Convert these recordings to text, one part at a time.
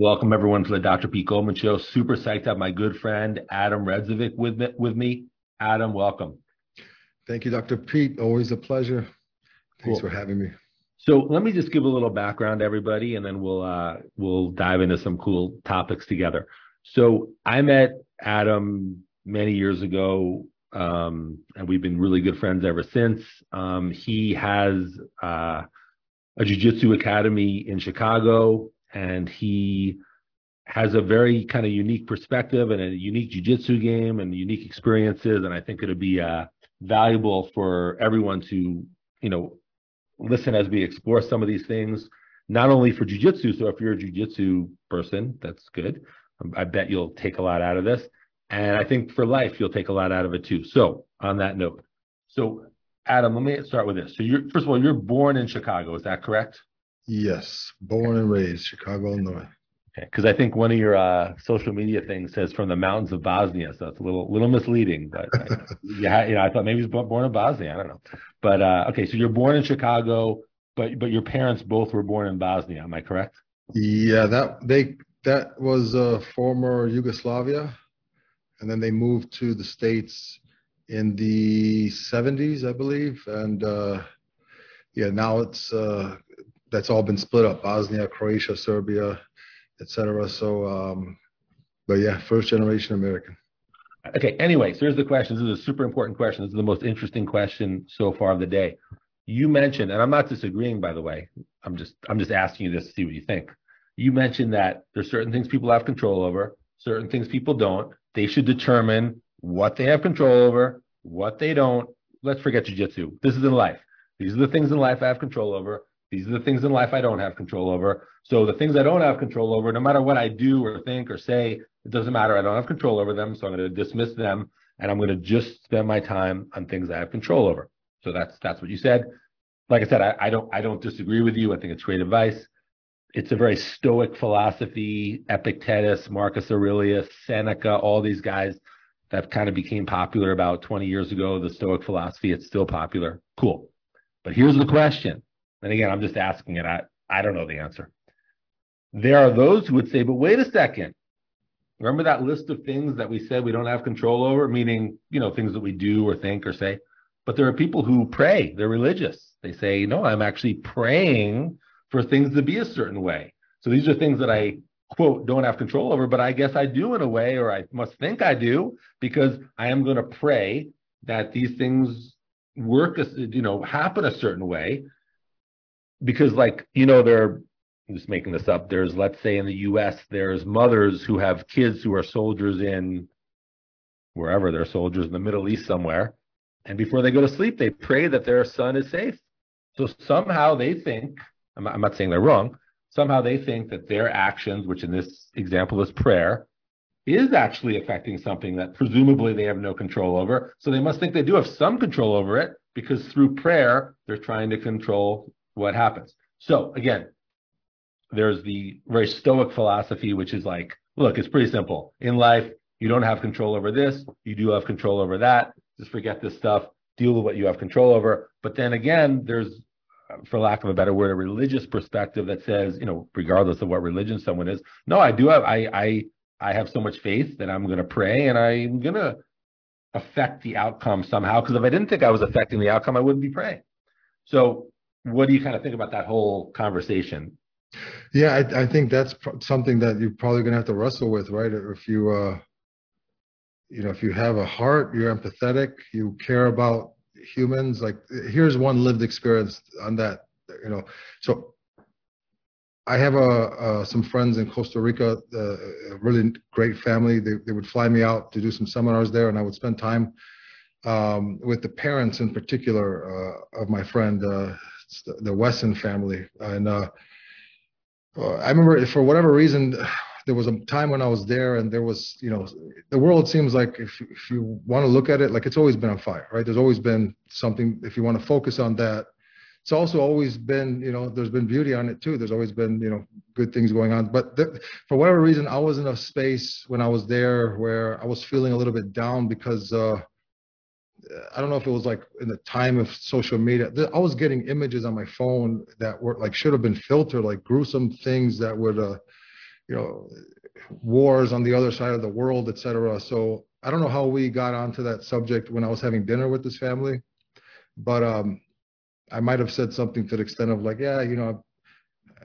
Welcome everyone to the Dr. Pete Goldman Show. Super psyched to have my good friend Adem Redzovic with me. With me. Adem, welcome. Thank you, Dr. Pete. Always a pleasure. Thanks cool. for having me. So let me just give a little background to everybody, and then we'll uh, we'll dive into some cool topics together. So I met Adem many years ago, um, and we've been really good friends ever since. Um, he has uh, a jiu-jitsu academy in Chicago, and he has a very kind of unique perspective and a unique jiu-jitsu game and unique experiences. And I think it'll be uh, valuable for everyone to, you know, listen as we explore some of these things, not only for jiu-jitsu. So if you're a jiu-jitsu person, that's good. I bet you'll take a lot out of this. And I think for life, you'll take a lot out of it too. So on that note, so Adem, let me start with this. So you're, first of all, you're born in Chicago. Is that correct? Yes, born and raised Chicago, Illinois. Okay, because I think one of your uh, social media things says from the mountains of Bosnia, so it's a little little misleading. But yeah, you know, I thought maybe he was born in Bosnia. I don't know. But uh, okay, so you're born in Chicago, but but your parents both were born in Bosnia. Am I correct? Yeah, that they that was uh, former Yugoslavia, and then they moved to the states in the 70s, I believe, and uh, yeah, now it's uh, that's all been split up: Bosnia, Croatia, Serbia, etc. So, um, but yeah, first generation American. Okay. Anyways, here's the question. This is a super important question. This is the most interesting question so far of the day. You mentioned, and I'm not disagreeing, by the way. I'm just I'm just asking you this to see what you think. You mentioned that there's certain things people have control over, certain things people don't. They should determine what they have control over, what they don't. Let's forget jujitsu. This is in life. These are the things in life I have control over. These are the things in life I don't have control over. So the things I don't have control over, no matter what I do or think or say, it doesn't matter. I don't have control over them. So I'm going to dismiss them and I'm going to just spend my time on things I have control over. So that's that's what you said. Like I said, I, I don't I don't disagree with you. I think it's great advice. It's a very stoic philosophy. Epictetus, Marcus Aurelius, Seneca, all these guys that kind of became popular about 20 years ago. The Stoic philosophy, it's still popular. Cool. But here's the question. And again, I'm just asking it. I, I don't know the answer. There are those who would say, but wait a second. Remember that list of things that we said we don't have control over, meaning, you know, things that we do or think or say. But there are people who pray. They're religious. They say, no, I'm actually praying for things to be a certain way. So these are things that I quote don't have control over, but I guess I do in a way, or I must think I do, because I am going to pray that these things work, you know, happen a certain way. Because, like, you know, there, I'm just making this up. There's, let's say, in the U.S., there's mothers who have kids who are soldiers in wherever they're soldiers in the Middle East somewhere, and before they go to sleep, they pray that their son is safe. So somehow they think, I'm I'm not saying they're wrong, somehow they think that their actions, which in this example is prayer, is actually affecting something that presumably they have no control over. So they must think they do have some control over it because through prayer, they're trying to control what happens. So again, there's the very stoic philosophy, which is like, look, it's pretty simple. In life, you don't have control over this. You do have control over that. Just forget this stuff. Deal with what you have control over. But then again, there's for lack of a better word, a religious perspective that says, you know, regardless of what religion someone is, no, I do have, I, I, I have so much faith that I'm going to pray and I'm going to affect the outcome somehow. Because if I didn't think I was affecting the outcome, I wouldn't be praying. So, what do you kind of think about that whole conversation? Yeah, I, I think that's pr- something that you're probably going to have to wrestle with, right? If you, uh, you know, if you have a heart, you're empathetic, you care about humans like here's one lived experience on that you know so i have a, some friends in costa rica uh, a really great family they, they would fly me out to do some seminars there and i would spend time um, with the parents in particular uh, of my friend uh, the, wesson family and uh, uh, i remember for whatever reason there was a time when I was there and there was, you know, the world seems like if, if you want to look at it, like it's always been on fire, right? There's always been something, if you want to focus on that, it's also always been, you know, there's been beauty on it too. There's always been, you know, good things going on. But for whatever reason, I was in a space when I was there where I was feeling a little bit down because, uh, I don't know if it was like in the time of social media. I was getting images on my phone that were like should have been filtered, like gruesome things that would uh, you know, wars on the other side of the world, et cetera. So I don't know how we got onto that subject when I was having dinner with this family, but um, I might have said something to the extent of like, yeah, you know,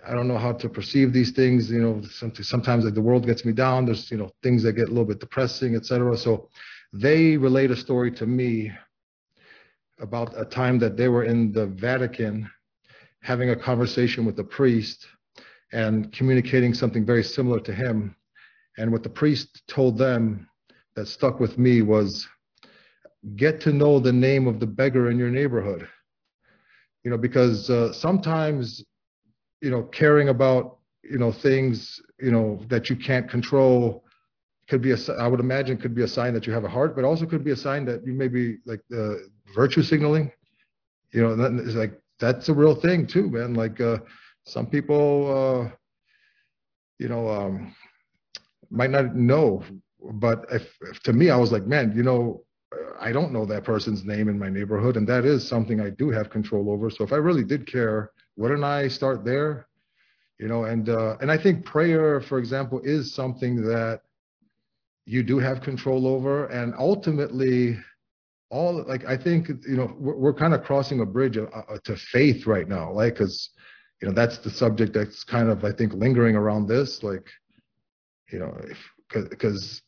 I don't know how to perceive these things. You know, sometimes like the world gets me down. There's you know things that get a little bit depressing, et cetera. So they relate a story to me about a time that they were in the Vatican having a conversation with the priest and communicating something very similar to him. And what the priest told them that stuck with me was get to know the name of the beggar in your neighborhood. You know, because uh, sometimes, you know, caring about, you know, things, you know, that you can't control could be a, I would imagine could be a sign that you have a heart, but also could be a sign that you may be like uh, virtue signaling. You know, that is like, that's a real thing too, man. Like uh, some people, uh, you know, um, might not know, but if, if to me, I was like, man, you know, I don't know that person's name in my neighborhood, and that is something I do have control over. So if I really did care, wouldn't I start there? You know, and uh, and I think prayer, for example, is something that you do have control over, and ultimately, all like I think you know we're, we're kind of crossing a bridge uh, uh to faith right now, like because you know that's the subject that's kind of I think lingering around this, like you know if because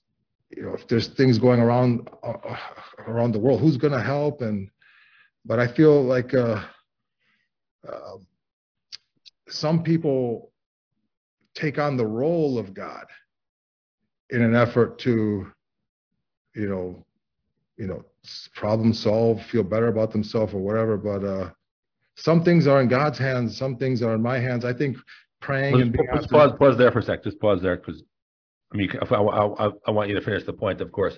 you know if there's things going around uh, around the world who's going to help? And but i feel like uh, uh, some people take on the role of god in an effort to you know you know problem solve feel better about themselves or whatever but uh some things are in god's hands some things are in my hands i think praying Let's, and being let's pause, pause there for a sec. Just pause there because I mean, I, I, I, want you to finish the point, of course.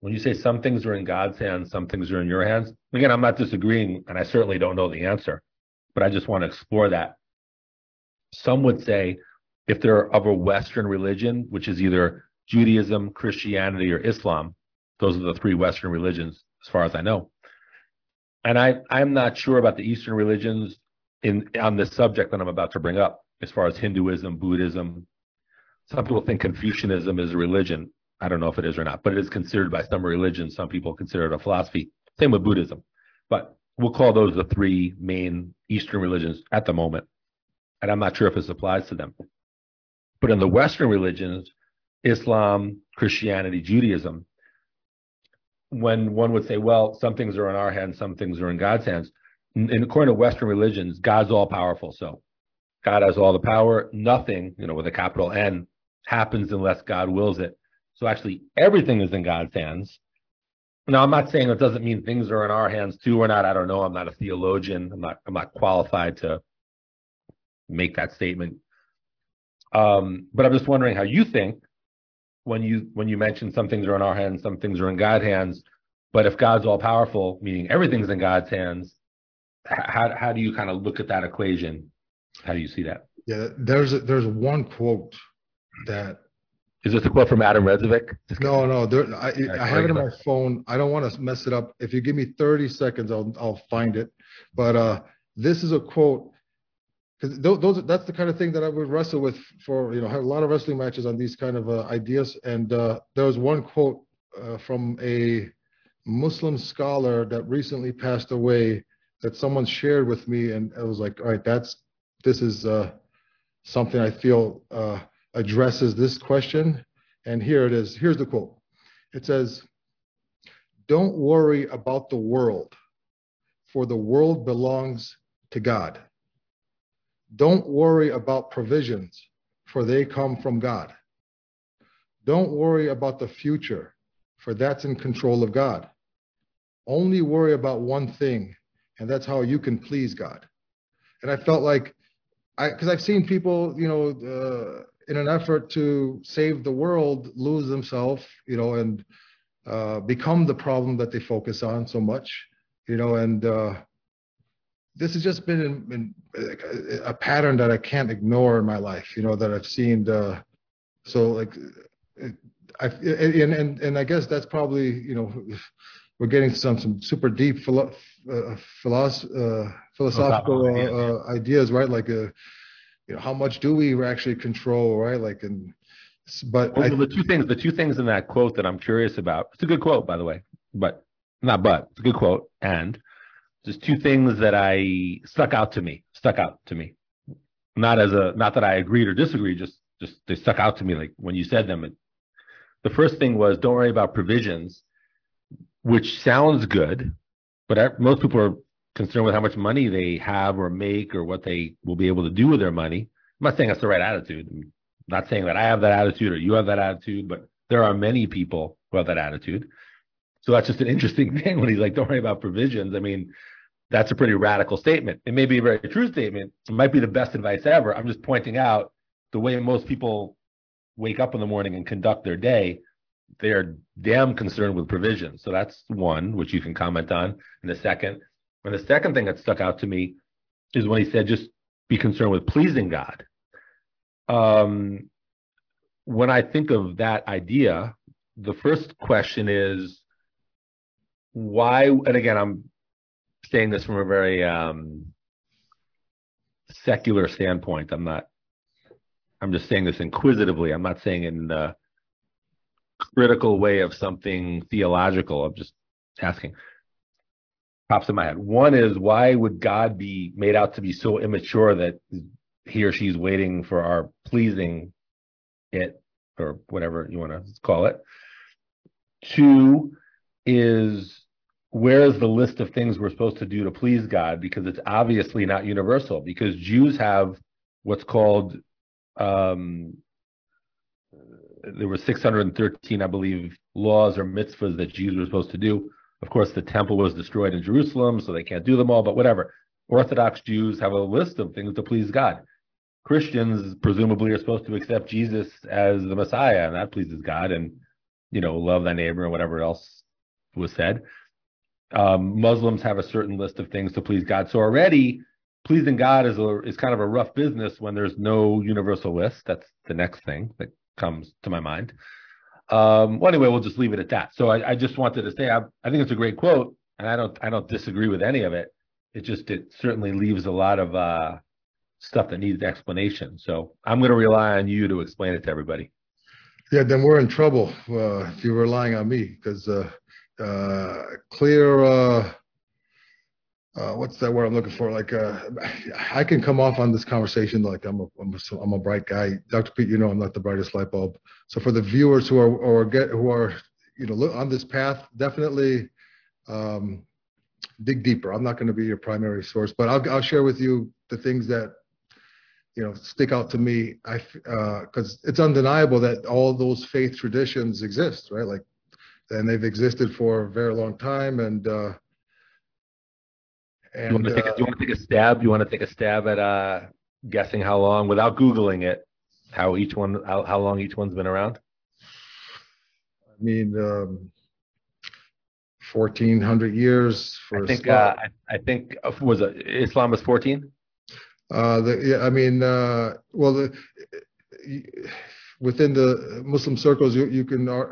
When you say some things are in God's hands, some things are in your hands, again, I'm not disagreeing, and I certainly don't know the answer, but I just want to explore that. Some would say if they're of a Western religion, which is either Judaism, Christianity, or Islam, those are the three Western religions, as far as I know. And I, I'm not sure about the Eastern religions in on this subject that I'm about to bring up, as far as Hinduism, Buddhism, some people think Confucianism is a religion. I don't know if it is or not, but it is considered by some religions. Some people consider it a philosophy. Same with Buddhism. But we'll call those the three main Eastern religions at the moment. And I'm not sure if this applies to them. But in the Western religions, Islam, Christianity, Judaism, when one would say, well, some things are in our hands, some things are in God's hands. And according to Western religions, God's all powerful. So God has all the power. Nothing, you know, with a capital N happens unless God wills it. So actually, everything is in God's hands. Now, I'm not saying it doesn't mean things are in our hands too or not. I don't know. I'm not a theologian. I'm not. I'm not qualified to make that statement. Um, but I'm just wondering how you think when you when you mention some things are in our hands, some things are in God's hands. But if God's all powerful, meaning everything's in God's hands, how how do you kind of look at that equation? How do you see that? Yeah, there's a, there's one quote that is this a quote from Adem Redzovic? No, no. There, I, I have it in my phone. I don't want to mess it up. If you give me 30 seconds, I'll I'll find it. But uh, this is a quote because those, that's the kind of thing that I would wrestle with for you know a lot of wrestling matches on these kind of uh, ideas. And uh, there was one quote uh, from a Muslim scholar that recently passed away that someone shared with me, and I was like, all right, that's this is uh, something I feel uh, addresses this question. And here it is. Here's the quote. It says, Don't worry about the world, for the world belongs to God. Don't worry about provisions, for they come from God. Don't worry about the future, for that's in control of God. Only worry about one thing, and that's how you can please God. And I felt like, I because I've seen people, you know, uh, in an effort to save the world, lose themselves, you know, and uh, become the problem that they focus on so much, you know, and uh, this has just been a pattern that I can't ignore in my life, you know, that I've seen. Uh, so like, I and, and and I guess that's probably you know we're getting some some super deep philo- uh, philosoph- uh, philosophical uh, ideas, right? Like a you know how much do we actually control right like and but Well, I, the two things, the two things in that quote that I'm curious about. It's a good quote, by the way, but not but. It's a good quote, and just two things that I stuck out to me. Stuck out to me. Not as a not that I agreed or disagreed. Just just they stuck out to me. Like when you said them. The first thing was don't worry about provisions, which sounds good, but most people are concerned with how much money they have or make or what they will be able to do with their money. I'm not saying that's the right attitude. I'm not saying that I have that attitude or you have that attitude, but there are many people who have that attitude. So that's just an interesting thing when he's like, don't worry about provisions. I mean, that's a pretty radical statement. It may be a very true statement. It might be the best advice ever. I'm just pointing out the way most people wake up in the morning and conduct their day. They are damn concerned with provision. So that's one, which you can comment on in a second. And the second thing that stuck out to me is when he said, just be concerned with pleasing God. Um, when I think of that idea, the first question is why, and again, I'm saying this from a very um, secular standpoint. I'm not, I'm just saying this inquisitively. I'm not saying in the critical way of something theological. I'm just asking. Pops in my head. One is why would God be made out to be so immature that he or she's waiting for our pleasing it or whatever you want to call it. Two is where's the list of things we're supposed to do to please God? Because it's obviously not universal. Because Jews have what's called um, there were 613, I believe, laws or mitzvahs that Jews were supposed to do. Of course, the temple was destroyed in Jerusalem, so they can't do them all. But whatever. Orthodox Jews have a list of things to please God. Christians presumably are supposed to accept Jesus as the Messiah, and that pleases God, and you know, love thy neighbor and whatever else was said. Um, Muslims have a certain list of things to please God. So already, pleasing God is a, is kind of a rough business when there's no universal list. That's the next thing that comes to my mind. Um, well, anyway, we'll just leave it at that. So I, I just wanted to say I, I think it's a great quote, and I don't I don't disagree with any of it. It just it certainly leaves a lot of uh, stuff that needs explanation. So I'm going to rely on you to explain it to everybody. yeah, then we're in trouble uh, if you're relying on me because uh, uh, clear. Uh, uh, what's that word I'm looking for? Like, uh, I can come off on this conversation like I'm a, I'm a, I'm a bright guy. Dr. Pete, you know I'm not the brightest light bulb. So for the viewers who are or get who are you know on this path, definitely um, dig deeper. I'm not going to be your primary source, but I'll I'll share with you the things that you know stick out to me. I because it's undeniable that all those faith traditions exist, right? Like, and they've existed for a very long time, and uh, You want, and to take a, uh, you want to take a stab? You want to take a stab at uh, guessing how long, without googling it, how each one, how, how long each one's been around? I mean, um, 1400 years for I think Islam. uh, I, I think was it Islam was 14. Uh, the, yeah, I mean, uh, well, the, within the Muslim circles, you, you can uh,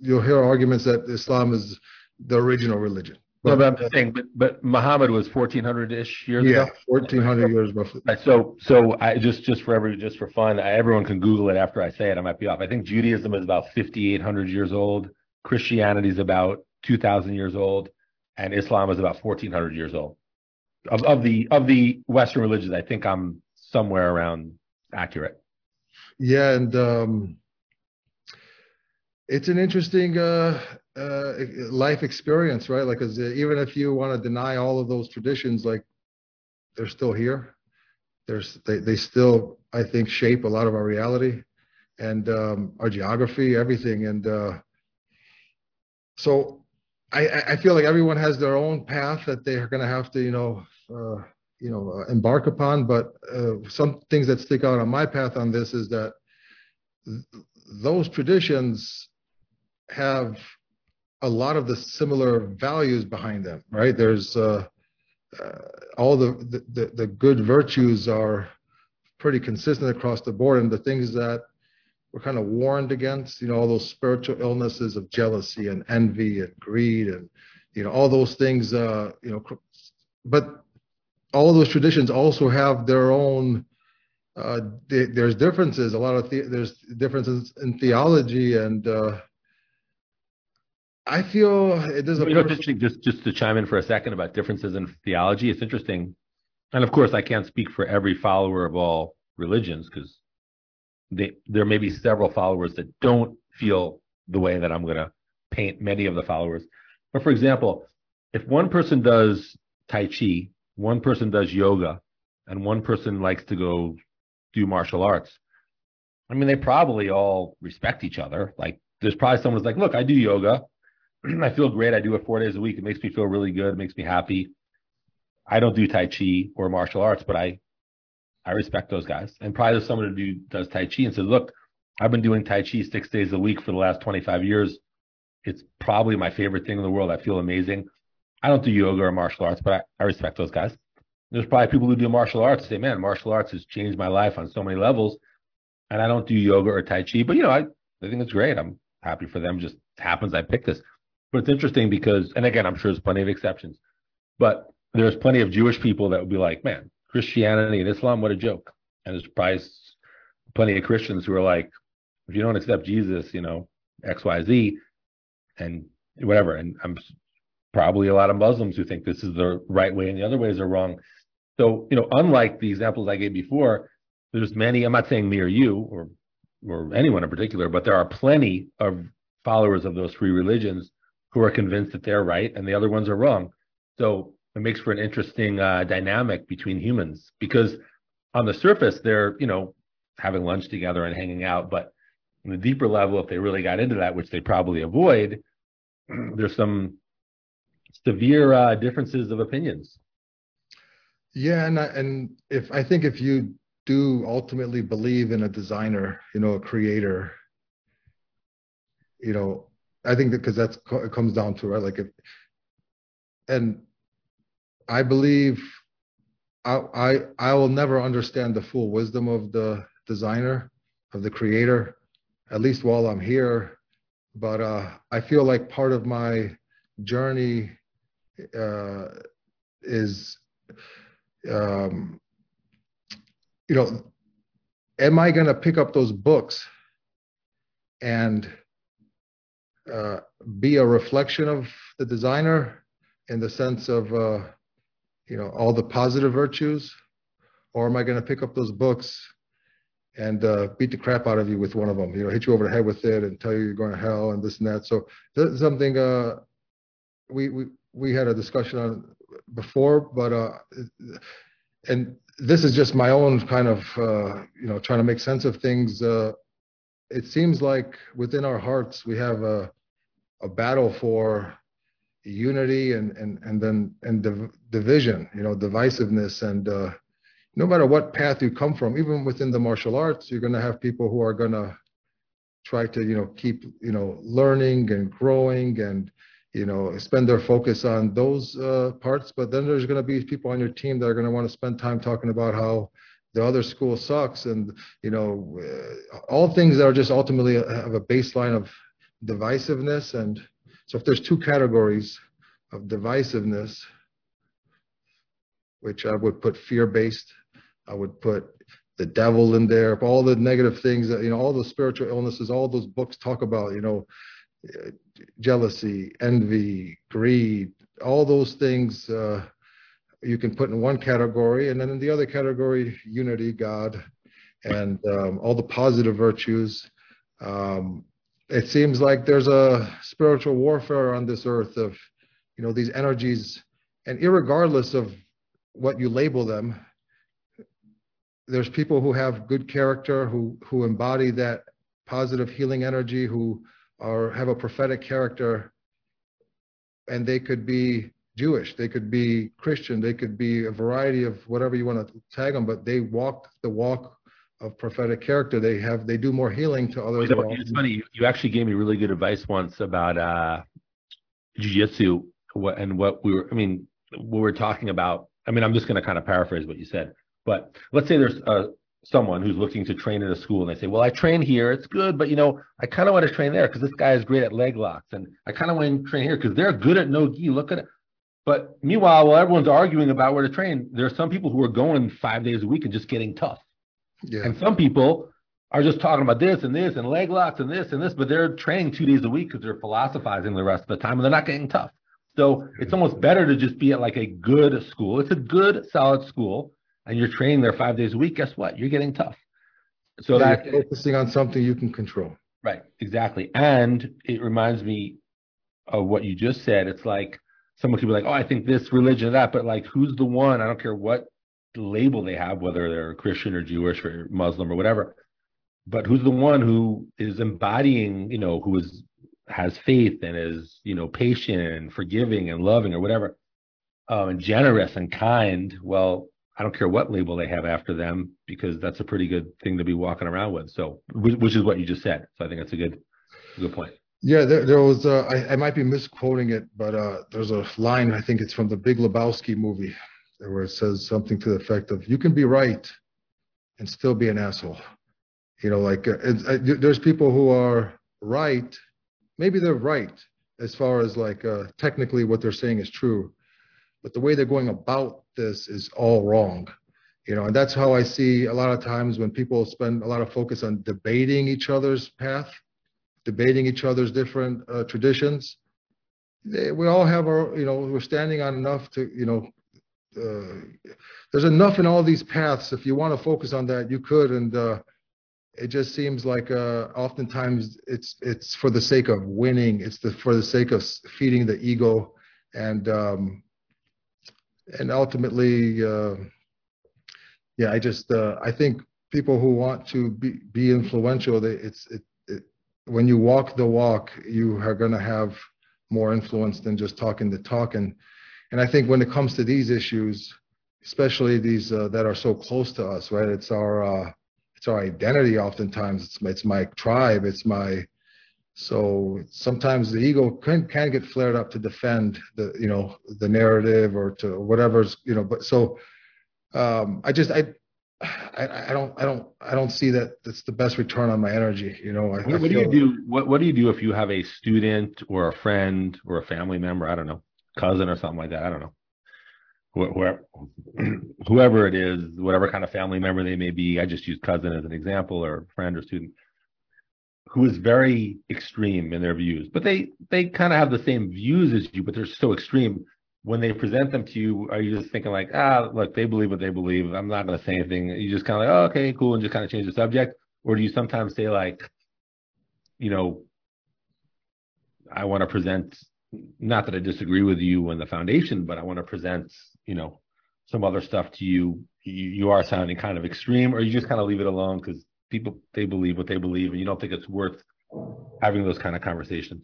you'll hear arguments that Islam is the original religion. No, but I'm just saying, but but Muhammad was 1400 ish years yeah, ago. 1400 years roughly. So so I just just for every just for fun, I, everyone can Google it after I say it. I might be off. I think Judaism is about 5800 years old. Christianity is about 2000 years old, and Islam is about 1400 years old. Of of the of the Western religions, I think I'm somewhere around accurate. Yeah, and um, it's an interesting uh, uh, life experience, right? Like, uh, even if you want to deny all of those traditions, like they're still here. There's they they still I think shape a lot of our reality and um, our geography, everything. And uh, so I I I feel like everyone has their own path that they're going to have to you know uh, you know uh, embark upon. But uh, some things that stick out on my path on this is that th- those traditions have a lot of the similar values behind them, right? There's uh, uh, all the, the the good virtues are pretty consistent across the board, and the things that we're kind of warned against, you know, all those spiritual illnesses of jealousy and envy and greed, and you know, all those things, uh, you know, but all of those traditions also have their own uh, th- there's differences. A lot of the- there's differences in theology, and uh, I feel it a. You know, interesting. Just just to chime in for a second about differences in theology. It's interesting, and of course, I can't speak for every follower of all religions because they there may be several followers that don't feel the way that I'm going to paint many of the followers. But for example, if one person does Tai Chi, one person does yoga, and one person likes to go do martial arts, I mean, they probably all respect each other. Like, there's probably someone who's like, look, I do yoga. I feel great. I do it four days a week. It makes me feel really good. It makes me happy. I don't do Tai Chi or martial arts, but I I respect those guys. And probably there's someone who do, does Tai Chi and says, look, I've been doing Tai Chi six days a week for the last 25 years. It's probably my favorite thing in the world. I feel amazing. I don't do yoga or martial arts, but I, I respect those guys. There's probably people who do martial arts say, man, martial arts has changed my life on so many levels. And I don't do yoga or Tai Chi, but you know, I, I think it's great. I'm happy for them. Just happens I picked this. But it's interesting because, and again, I'm sure there's plenty of exceptions, but there's plenty of Jewish people that would be like, man, Christianity and Islam, what a joke. And there's probably plenty of Christians who are like, if you don't accept Jesus, you know, X, Y, Z, and whatever. And I'm probably a lot of Muslims who think this is the right way and the other ways are wrong. So, you know, unlike the examples I gave before, there's many, I'm not saying me or you or or anyone in particular, but there are plenty of followers of those three religions who are convinced that they're right and the other ones are wrong. So it makes for an interesting uh, dynamic between humans because on the surface they're you know having lunch together and hanging out, but on the deeper level, if they really got into that, which they probably avoid, there's some severe uh, differences of opinions. Yeah, and I, and if I think if you do ultimately believe in a designer, you know, a creator, you know, I think that because that's it comes down to right, like if, and I believe I, I I will never understand the full wisdom of the designer, of the creator, at least while I'm here. But uh, I feel like part of my journey uh, is, um, you know, am I going to pick up those books and uh, be a reflection of the designer in the sense of uh, you know, all the positive virtues? Or am I going to pick up those books and uh, beat the crap out of you with one of them, you know, hit you over the head with it and tell you you're going to hell and this and that. So something uh, we, we, we had a discussion on before, but, uh, and this is just my own kind of, uh, you know, trying to make sense of things. Uh, it seems like within our hearts, we have a, a battle for unity and and and then and div- division you know divisiveness and uh, no matter what path you come from even within the martial arts you're going to have people who are going to try to you know keep you know learning and growing and you know spend their focus on those uh, parts but then there's going to be people on your team that are going to want to spend time talking about how the other school sucks and you know uh, all things that are just ultimately have a baseline of divisiveness. And so if there's two categories of divisiveness, which I would put fear-based, I would put the devil in there, all the negative things that, you know, all the spiritual illnesses, all those books talk about, you know, jealousy, envy, greed, all those things uh, you can put in one category. And then in the other category, unity, God, and um, all the positive virtues. Um, it seems like there's a spiritual warfare on this earth of you know these energies and regardless of what you label them there's people who have good character who who embody that positive healing energy who are have a prophetic character and they could be jewish they could be christian they could be a variety of whatever you want to tag them but they walk the walk of prophetic character. They have they do more healing to others. It's funny. You, you actually gave me really good advice once about uh, jujitsu what and what we were. I mean, what we're talking about. I mean, I'm just going to kind of paraphrase what you said. But let's say there's uh, someone who's looking to train in a school, and they say, "Well, I train here. It's good, but you know, I kind of want to train there because this guy is great at leg locks, and I kind of want to train here because they're good at no gi. Look at it." But meanwhile, while everyone's arguing about where to train, there are some people who are going five days a week and just getting tough Yeah. And some people are just talking about this and this and leg locks and this and this, but they're training two days a week because they're philosophizing the rest of the time and they're not getting tough. So it's almost better to just be at like a good school. It's a good, solid school, and you're training there five days a week. Guess what? You're getting tough. So Yeah, that focusing on something you can control. Right, exactly. And it reminds me of what you just said. It's like someone could be like, oh, I think this religion or that, but like, who's the one? I don't care what label they have, whether they're Christian or Jewish or Muslim or whatever, but who's the one who is embodying, you know, who is has faith and is, you know, patient and forgiving and loving or whatever, um, and generous and kind. Well, I don't care what label they have after them because that's a pretty good thing to be walking around with. So, which, is what you just said. So I think that's a good, good point. Yeah, there, there was. Uh, I, might be misquoting it, but uh, there's a line. I think it's from the Big Lebowski movie, where it says something to the effect of, "You can be right and still be an asshole." You know, like uh, uh, there's people who are right. Maybe they're right as far as like uh, technically what they're saying is true, but the way they're going about this is all wrong. You know, and that's how I see a lot of times when people spend a lot of focus on debating each other's path debating each other's different uh, traditions. They, we all have our, you know, we're standing on enough to, you know, uh, there's enough in all these paths. If you want to focus on that, you could. And uh, it just seems like uh, oftentimes it's it's for the sake of winning. It's the for the sake of feeding the ego, and um, and ultimately, uh, yeah, I just uh, I think people who want to be be influential, they, it's it, when you walk the walk, you are going to have more influence than just talking the talk. And, and I think when it comes to these issues, especially these uh, that are so close to us, right? It's our uh, it's our identity. Oftentimes, it's it's my tribe. It's my so sometimes the ego can can get flared up to defend the you know the narrative or to whatever's you know. But so um, I just I I, I, don't I don't I don't see that that's the best return on my energy. You know, I, what, I what do you do? What What do you do if you have a student or a friend or a family member? I don't know, cousin or something like that. I don't know. Whoever, whoever it is, whatever kind of family member they may be, I just use cousin as an example, or friend or student, who is very extreme in their views, but they they kind of have the same views as you, but they're so extreme when they present them to you, are you just thinking like, ah, look, they believe what they believe. I'm not going to say anything. You just kind of like, oh, okay, cool, and just kind of change the subject, or do you sometimes say like, you know, I want to present, not that I disagree with you and the foundation, but I want to present, you know, some other stuff to you. You, you are sounding kind of extreme, or you just kind of leave it alone because people they believe what they believe, and you don't think it's worth having those kind of conversations.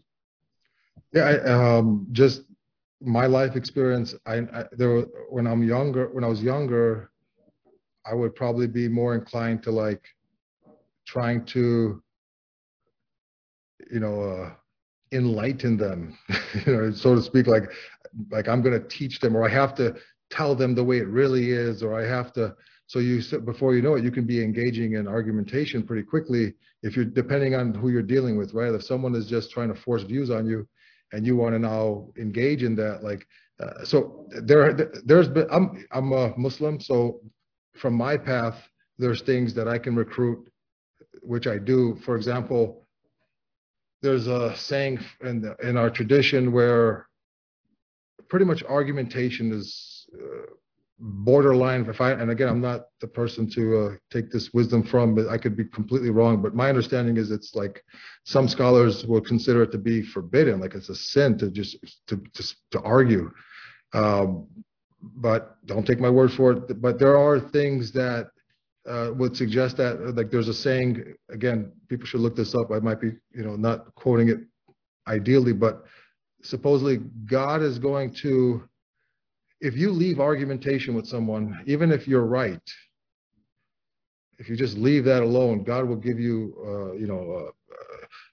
Yeah, I, um, just my life experience, I, I there were, when I'm younger, when I was younger, I would probably be more inclined to like trying to, you know, uh, enlighten them, you know, so to speak, like, like I'm going to teach them, or I have to tell them the way it really is, or I have to. So you before you know it, you can be engaging in argumentation pretty quickly if you're depending on who you're dealing with, right? If someone is just trying to force views on you, and you want to now engage in that like uh, so there there's been i'm i'm a muslim so from my path there's things that i can recruit which i do for example there's a saying in the, in our tradition where pretty much argumentation is uh, borderline if i and again i'm not the person to uh, take this wisdom from but i could be completely wrong but my understanding is it's like some scholars will consider it to be forbidden like it's a sin to just to to, to argue. Um, but don't take my word for it but there are things that uh, would suggest that like there's a saying again people should look this up. I might be you know not quoting it ideally but supposedly god is going to if you leave argumentation with someone, even if you're right, if you just leave that alone, God will give you, uh, you know,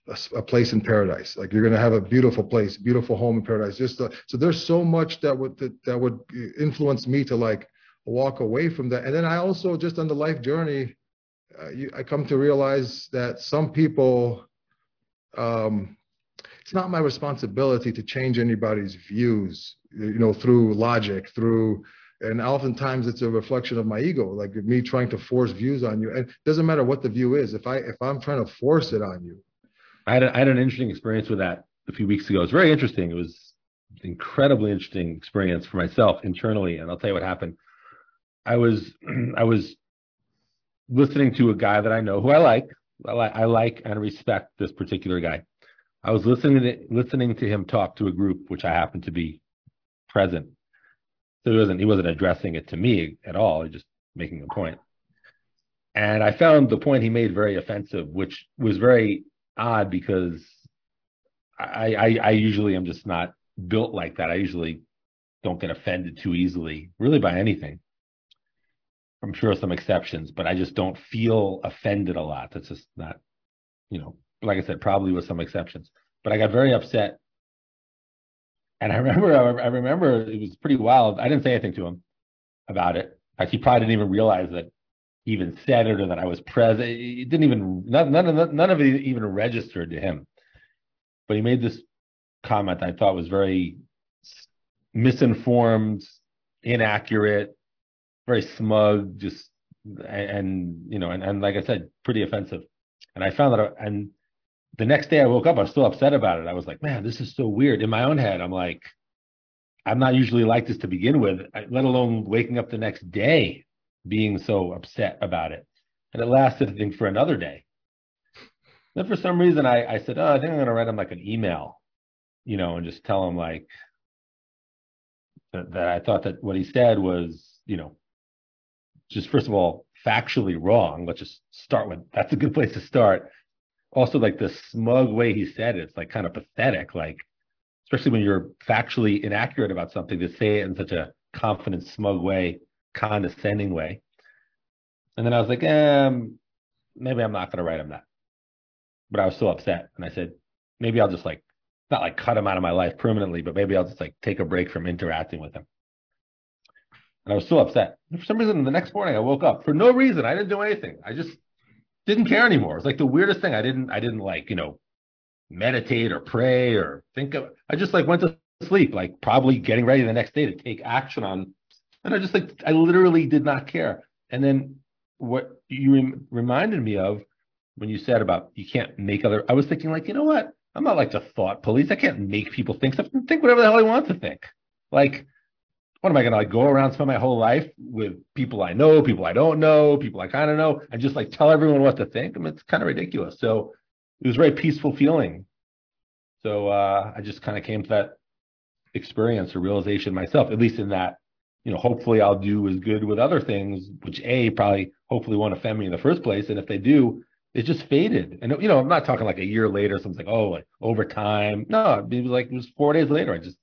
uh, a, a, place in paradise. Like you're going to have a beautiful place, beautiful home in paradise. Just uh, so there's so much that would that, that would influence me to like walk away from that. And then I also just on the life journey, uh, you, I come to realize that some people. Um, it's not my responsibility to change anybody's views you know through logic through and oftentimes it's a reflection of my ego like me trying to force views on you and it doesn't matter what the view is if i if i'm trying to force it on you I had, a, I had an interesting experience with that a few weeks ago. It was very interesting. It was incredibly interesting experience for myself internally, and I'll tell you what happened. I was I was listening to a guy that I know who I like. I like, I like and respect this particular guy. I was listening to listening to him talk to a group which I happened to be present. So he wasn't he wasn't addressing it to me at all. He just making a point. And I found the point he made very offensive, which was very odd because I, I, I usually am just not built like that. I usually don't get offended too easily, really by anything. I'm sure some exceptions, but I just don't feel offended a lot. That's just not, you know, like I said, probably with some exceptions. But I got very upset. And I remember, I remember it was pretty wild. I didn't say anything to him about it. Like he probably didn't even realize that he even said it or that I was present. It didn't even none, none of none of it even registered to him. But he made this comment I thought was very misinformed, inaccurate, very smug, just and you know, and, and like I said, pretty offensive. And I found that, and the next day I woke up, I was still upset about it. I was like, man, this is so weird. In my own head, I'm like, I'm not usually like this to begin with, let alone waking up the next day being so upset about it. And it lasted, I think, for another day. Then for some reason, I, I said, oh, I think I'm going to write him like an email, you know, and just tell him like that, that I thought that what he said was, you know, just first of all, factually wrong. Let's just start with that's a good place to start. Also, like the smug way he said it, it's like kind of pathetic. Like, especially when you're factually inaccurate about something, to say it in such a confident, smug way condescending way. And then I was like, um, maybe I'm not going to write him that. But I was still upset. And I said, maybe I'll just like, not like cut him out of my life permanently, but maybe I'll just like take a break from interacting with him. And I was still upset. And for some reason, the next morning I woke up for no reason. I didn't do anything. I just didn't care anymore. It's like the weirdest thing. I didn't, I didn't like, you know, meditate or pray or think of, I just like went to sleep, like probably getting ready the next day to take action on and I just like, I literally did not care. And then what you rem- reminded me of when you said about you can't make other, I was thinking like, you know what? I'm not like the thought police. I can't make people think something. Think whatever the hell I want to think. Like, what am I gonna like go around spend my whole life with people I know, people I don't know, people I kind of know, and just like tell everyone what to think? I mean, it's kind of ridiculous. So it was a very peaceful feeling. So uh, I just kind of came to that experience or realization myself, at least in that you know, hopefully I'll do as good with other things, which A, probably hopefully won't offend me in the first place. And if they do, it just faded. And, you know, I'm not talking like a year later, something like, oh, like over time. No, it was like, it was four days later. I just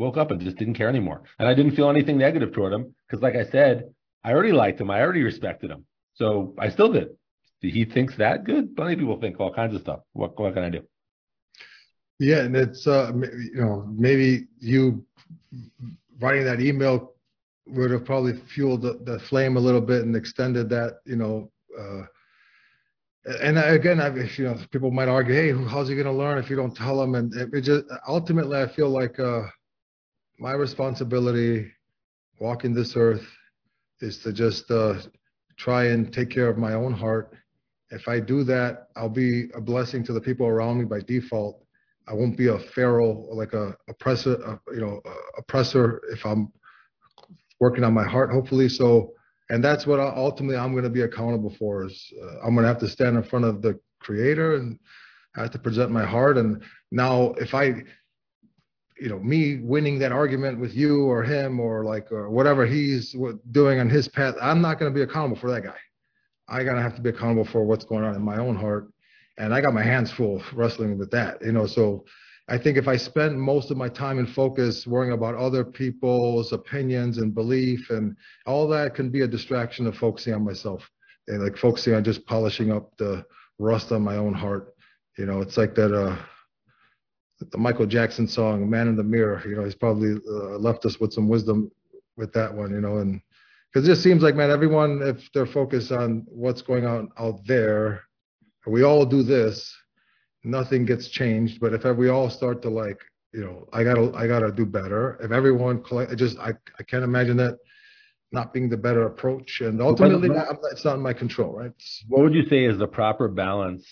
woke up and just didn't care anymore. And I didn't feel anything negative toward him because, like I said, I already liked him. I already respected him. So I still did. He thinks that good. Plenty of people think all kinds of stuff. What, what can I do? Yeah. And it's, uh, you know, maybe you writing that email would have probably fueled the, the, flame a little bit and extended that, you know. Uh, and again, I, you know, people might argue, "Hey, how's he going to learn if you don't tell him?" And it, it just ultimately, I feel like uh, my responsibility walking this earth is to just uh, try and take care of my own heart. If I do that, I'll be a blessing to the people around me by default. I won't be a pharaoh, like a oppressor, uh, you know, oppressor. If I'm working on my heart, hopefully. So, and that's what I, ultimately I'm going to be accountable for. Is uh, I'm going to have to stand in front of the Creator and I have to present my heart. And now, if I, you know, me winning that argument with you or him or like or whatever he's doing on his path, I'm not going to be accountable for that guy. I gotta have to be accountable for what's going on in my own heart, and I got my hands full wrestling with that. You know, so I think if I spend most of my time and focus worrying about other people's opinions and belief and all that can be a distraction of focusing on myself and like focusing on just polishing up the rust on my own heart. You know, it's like that uh the Michael Jackson song "Man in the Mirror." You know, he's probably uh, left us with some wisdom with that one. You know, and because it just seems like man, everyone if they're focused on what's going on out there, we all do this nothing gets changed. But if we all start to like, you know, I gotta I gotta do better. If everyone collect, I just I I can't imagine that not being the better approach. And ultimately, not, it's not in my control, right? What would you say is the proper balance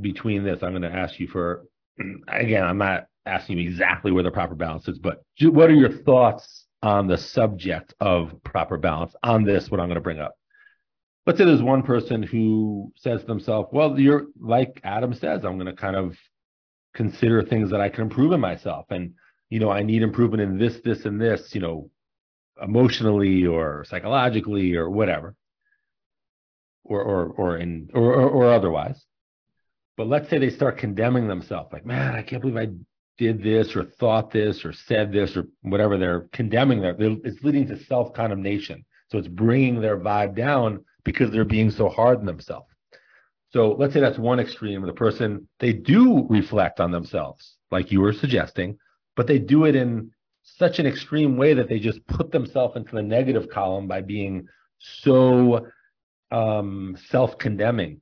between this? I'm going to ask you for, again, I'm not asking you exactly where the proper balance is, but what are your thoughts on the subject of proper balance on this, what I'm going to bring up? Let's say there's one person who says to themselves, well, you're like Adem says, I'm going to kind of consider things that I can improve in myself. And, you know, I need improvement in this, this, and this, you know, emotionally or psychologically or whatever, or or or in or, or, or otherwise. But let's say they start condemning themselves, like, man, I can't believe I did this or thought this or said this or whatever. They're condemning their, it's leading to self condemnation. So it's bringing their vibe down because they're being so hard on themselves. So let's say that's one extreme. The person, they do reflect on themselves, like you were suggesting, but they do it in such an extreme way that they just put themselves into the negative column by being so um, self-condemning.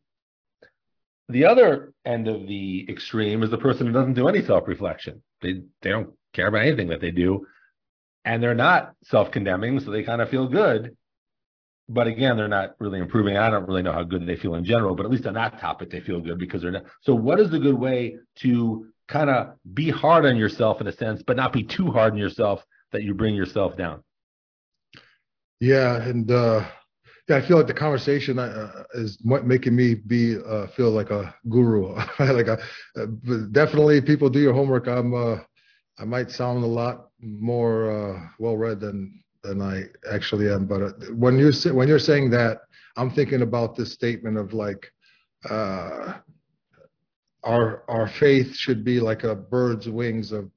The other end of the extreme is the person who doesn't do any self-reflection. They they don't care about anything that they do, and they're not self-condemning, so they kind of feel good. But again, they're not really improving. I don't really know how good they feel in general, but at least on that topic, they feel good because they're not. So, what is the good way to kind of be hard on yourself in a sense, but not be too hard on yourself that you bring yourself down. Yeah, and uh, yeah, I feel like the conversation uh, is making me be uh, feel like a guru. like a, uh, definitely, people do your homework. I'm uh, I might sound a lot more uh, well read than than I actually am. But uh, when you say, when you're saying that, I'm thinking about this statement of like our our faith should be like a bird's wings of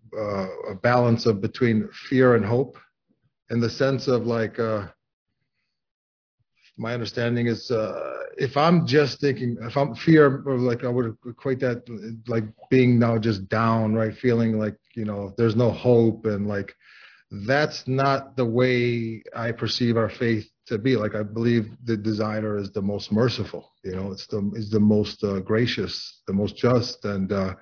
a balance of between fear and hope in the sense of like my understanding is uh, if i'm just thinking if i'm fear or like i would equate that like being now just down right feeling like you know there's no hope and like that's not the way I perceive our faith to be. Like I believe the designer is the most merciful. You know, it's the is the most uh, gracious, the most just, and uh,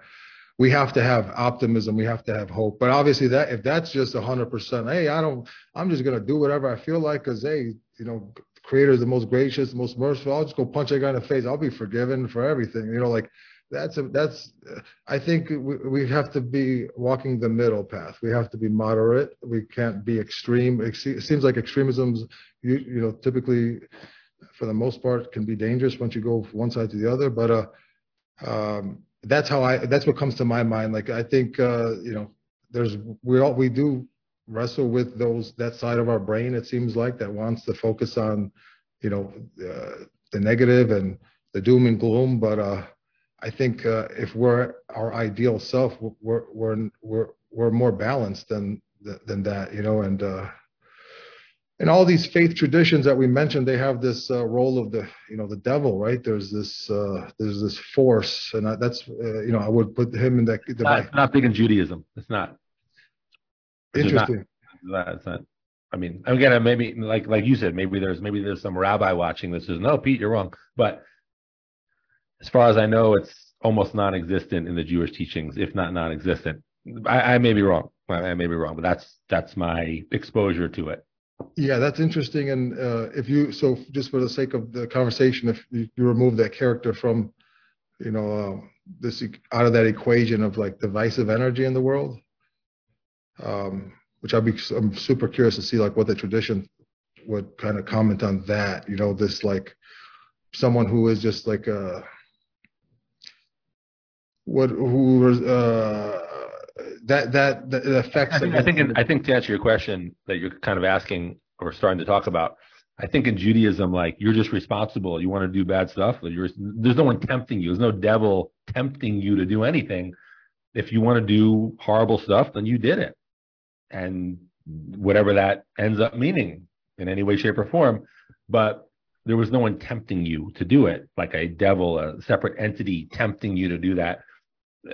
we have to have optimism. We have to have hope. But obviously, that if that's just a hundred percent, hey, I don't, I'm just gonna do whatever I feel like, cause hey, you know, Creator is the most gracious, most merciful. I'll just go punch a guy in the face. I'll be forgiven for everything. You know, like that's a, that's i think we, we have to be walking the middle path we have to be moderate we can't be extreme it seems like extremisms you, you know typically for the most part can be dangerous once you go from one side to the other but uh um that's how i that's what comes to my mind like i think uh you know there's we all we do wrestle with those that side of our brain it seems like that wants to focus on you know uh, the negative and the doom and gloom but uh I think uh, if we're our ideal self, we're we're we're we're more balanced than than that, you know. And uh, and all these faith traditions that we mentioned, they have this uh, role of the you know the devil, right? There's this uh, there's this force, and that's uh, you know I would put him in that. It's not, it's not big in Judaism. It's not. Interesting. It's not. I mean, again, maybe like like you said, maybe there's maybe there's some rabbi watching this says, no, Pete, you're wrong, but as far as I know, it's almost non-existent in the Jewish teachings, if not non-existent. I, I may be wrong. I may be wrong, but that's that's my exposure to it. Yeah, that's interesting. And uh, if you so just for the sake of the conversation, if you, you remove that character from, you know, uh, this out of that equation of like divisive energy in the world, um, which I'd be I'm super curious to see like what the tradition would kind of comment on that. You know, this like someone who is just like a what who uh, that that that affects. I think, I think, in, I think to answer your question that you're kind of asking or starting to talk about, I think in Judaism, like you're just responsible. You want to do bad stuff, there's no one tempting you. There's no devil tempting you to do anything. If you want to do horrible stuff, then you did it, and whatever that ends up meaning in any way, shape, or form. But there was no one tempting you to do it, like a devil, a separate entity tempting you to do that.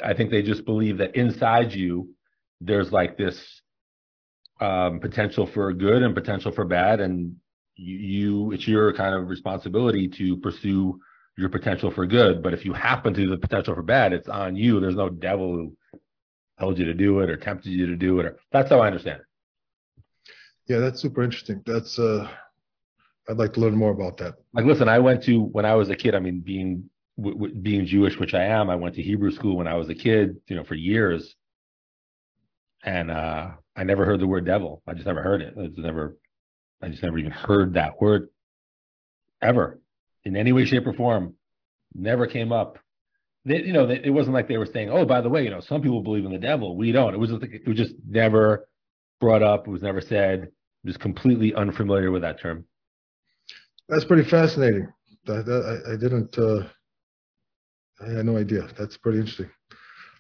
I think they just believe that inside you, there's like this um, potential for good and potential for bad, and you, you, it's your kind of responsibility to pursue your potential for good. But if you happen to the potential for bad, it's on you. There's no devil who told you to do it or tempted you to do it. Or that's how I understand it. Yeah, that's super interesting. That's uh, I'd like to learn more about that. Like, listen, I went to when I was a kid. I mean, being w- w- being Jewish, which I am, I went to Hebrew school when I was a kid. You know, for years, and uh, I never heard the word devil. I just never heard it. It's never. I just never even heard that word ever in any way, shape, or form. Never came up. They, you know, they, it wasn't like they were saying, "Oh, by the way, you know, some people believe in the devil. We don't." It was just, it was just never brought up. It was never said. I'm just completely unfamiliar with that term. That's pretty fascinating. That, I, I, didn't. Uh, I had no idea. That's pretty interesting.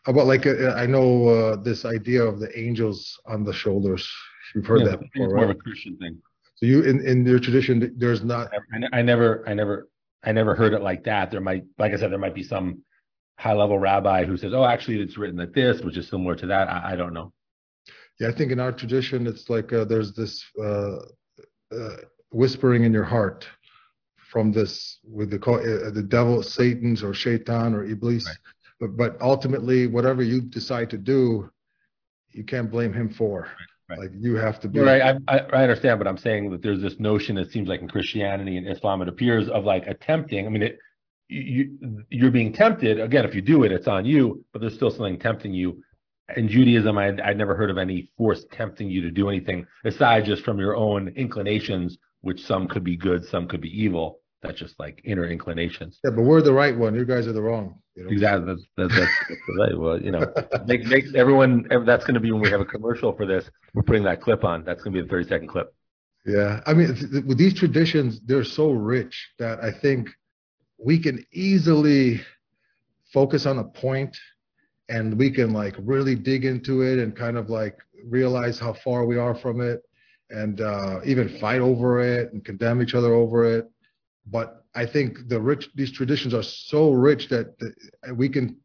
How about like uh, I know uh, this idea of the angels on the shoulders. You've heard Yeah, that it's before, more of a Christian thing. So you in in your tradition, there's not. I, I never, I never, I never heard it like that. There might, like I said, there might be some high level rabbi who says, "Oh, actually, it's written like this," which is similar to that. I, I don't know. Yeah, I think in our tradition, it's like uh, there's this uh, uh, whispering in your heart from this with the call- uh, the devil, Satan's or Shaitan or Iblis. Right. But but ultimately, whatever you decide to do, you can't blame him for. Right. Like you have to be. Right. I, I, I understand, but I'm saying that there's this notion. It seems like in Christianity and Islam, it appears of like attempting. I mean, it, you, you're being tempted. Again, if you do it, it's on you. But there's still something tempting you. In Judaism, I I'd never heard of any force tempting you to do anything aside just from your own inclinations, which some could be good, some could be evil. That's just like inner inclinations. Yeah, but we're the right one. You guys are the wrong. You know? Exactly. That's that's, that's, that's right. Well, you know, make make everyone. That's going to be when we have a commercial for this. We're putting that clip on. That's going to be the 30 second clip. Yeah, I mean, th- th- with these traditions, they're so rich that I think we can easily focus on a point and we can like really dig into it and kind of like realize how far we are from it and uh, even fight over it and condemn each other over it. But I think the rich, these traditions are so rich that the, we can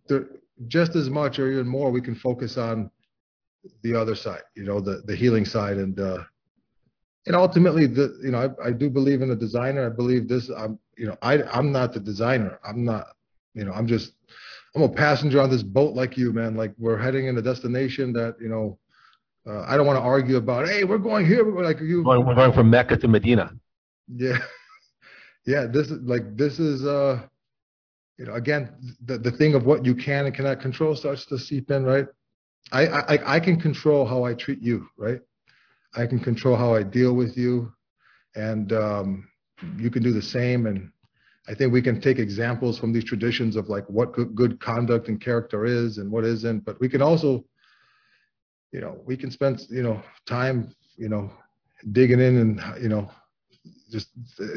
just as much or even more, we can focus on the other side, you know, the, the healing side and, uh, and ultimately the you know I, I do believe in a designer i believe this i'm you know i i'm not the designer. I'm not you know i'm just i'm a passenger on this boat like you man. Like we're heading in a destination that you know uh, i don't want to argue about hey we're going here. We're like you We're going, going from Mecca to Medina. yeah. Yeah this is like this is uh you know again the, the thing of what you can and cannot control starts to seep in right? I, I i can control how i treat you right? I can control how i deal with you. And um you can do the same and i think we can take examples from these traditions of like what good, conduct and character is and what isn't but we can also you know we can spend you know time you know digging in and you know just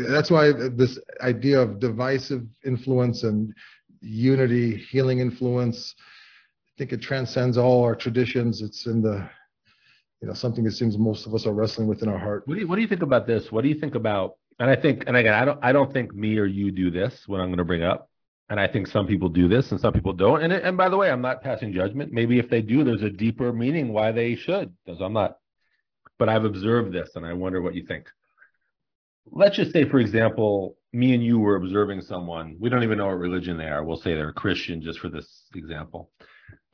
that's why this idea of divisive influence and unity healing influence i think it transcends all our traditions it's in the you know something that seems most of us are wrestling with in our heart What do you What do you think about this? What do you think about? And I think, and again, I don't I don't think me or you do this. What I'm going to bring up, and I think some people do this and some people don't. And and by the way, I'm not passing judgment. Maybe if they do, there's a deeper meaning why they should. Because I'm not. But I've observed this, and I wonder what you think. Let's just say, for example, me and you were observing someone. We don't even know what religion they are. We'll say they're a Christian, just for this example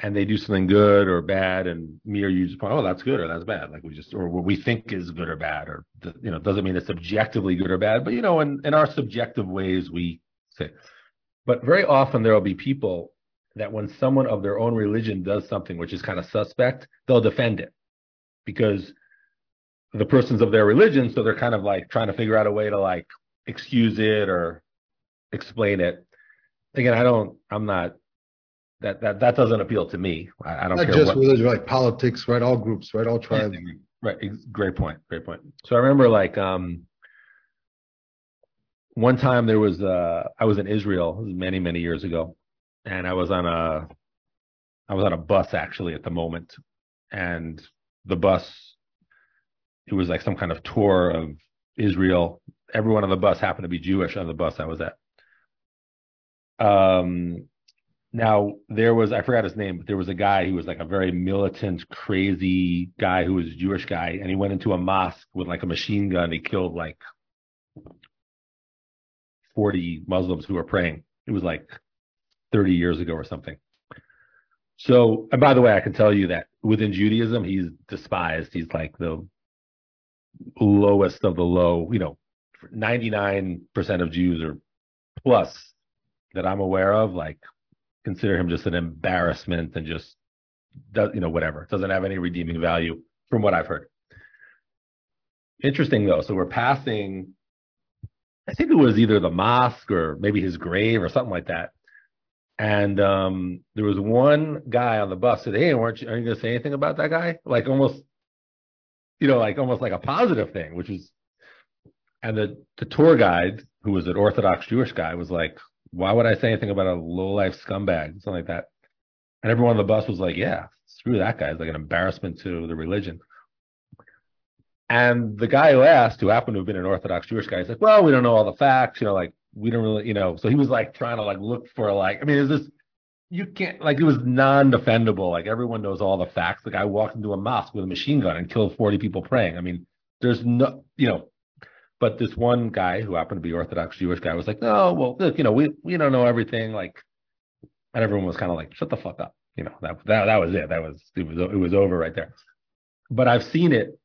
and they do something good or bad, and me or you just point, oh, that's good or that's bad. Like we just, or what we think is good or bad, or you know, doesn't mean it's objectively good or bad, but you know, in, in our subjective ways, we say. But very often there will be people that when someone of their own religion does something which is kind of suspect, they'll defend it because the person's of their religion, so they're kind of like trying to figure out a way to like excuse it or explain it. Again, I don't, I'm not that that that doesn't appeal to me. I, I don't not care just what. religion like politics right all groups right all tribes Right. Great point. Great point. So I remember like um one time there was uh I was in Israel was many many years ago, and I was on a I was on a bus actually at the moment, and the bus it was like some kind of tour of Israel. Everyone on the bus happened to be Jewish on the bus I was at. Um, now there was I forgot his name, but there was a guy who was like a very militant, crazy guy who was a Jewish guy, and he went into a mosque with like a machine gun. He killed like forty Muslims who were praying. It was like thirty years ago or something. So, and by the way, I can tell you that within Judaism, he's despised. He's like the lowest of the low, you know, 99% of Jews or plus that I'm aware of, like consider him just an embarrassment and just does, you know, whatever. Doesn't have any redeeming value from what I've heard. Interesting though. So we're passing, I think it was either the mosque or maybe his grave or something like that. And um, there was one guy on the bus said, "Hey, weren't you, are you going to say anything about that guy?" Like almost, you know, like almost like a positive thing, which was. And the the tour guide, who was an Orthodox Jewish guy, was like, "Why would I say anything about a low life scumbag, something like that?" And everyone on the bus was like, "Yeah, screw that guy. It's like an embarrassment to the religion." And the guy who asked, who happened to have been an Orthodox Jewish guy, he's like, well, we don't know all the facts, you know, like we don't really, you know. So he was like trying to like look for like, I mean, is this you can't like it was non-defendable. Like everyone knows all the facts. The guy walked into a mosque with a machine gun and killed 40 people praying. I mean, there's no, you know, but this one guy who happened to be Orthodox Jewish guy was like, no, well, look, you know, we we don't know everything. Like, and everyone was kind of like, shut the fuck up. You know, that that that was it. That was it was it was over right there. But I've seen it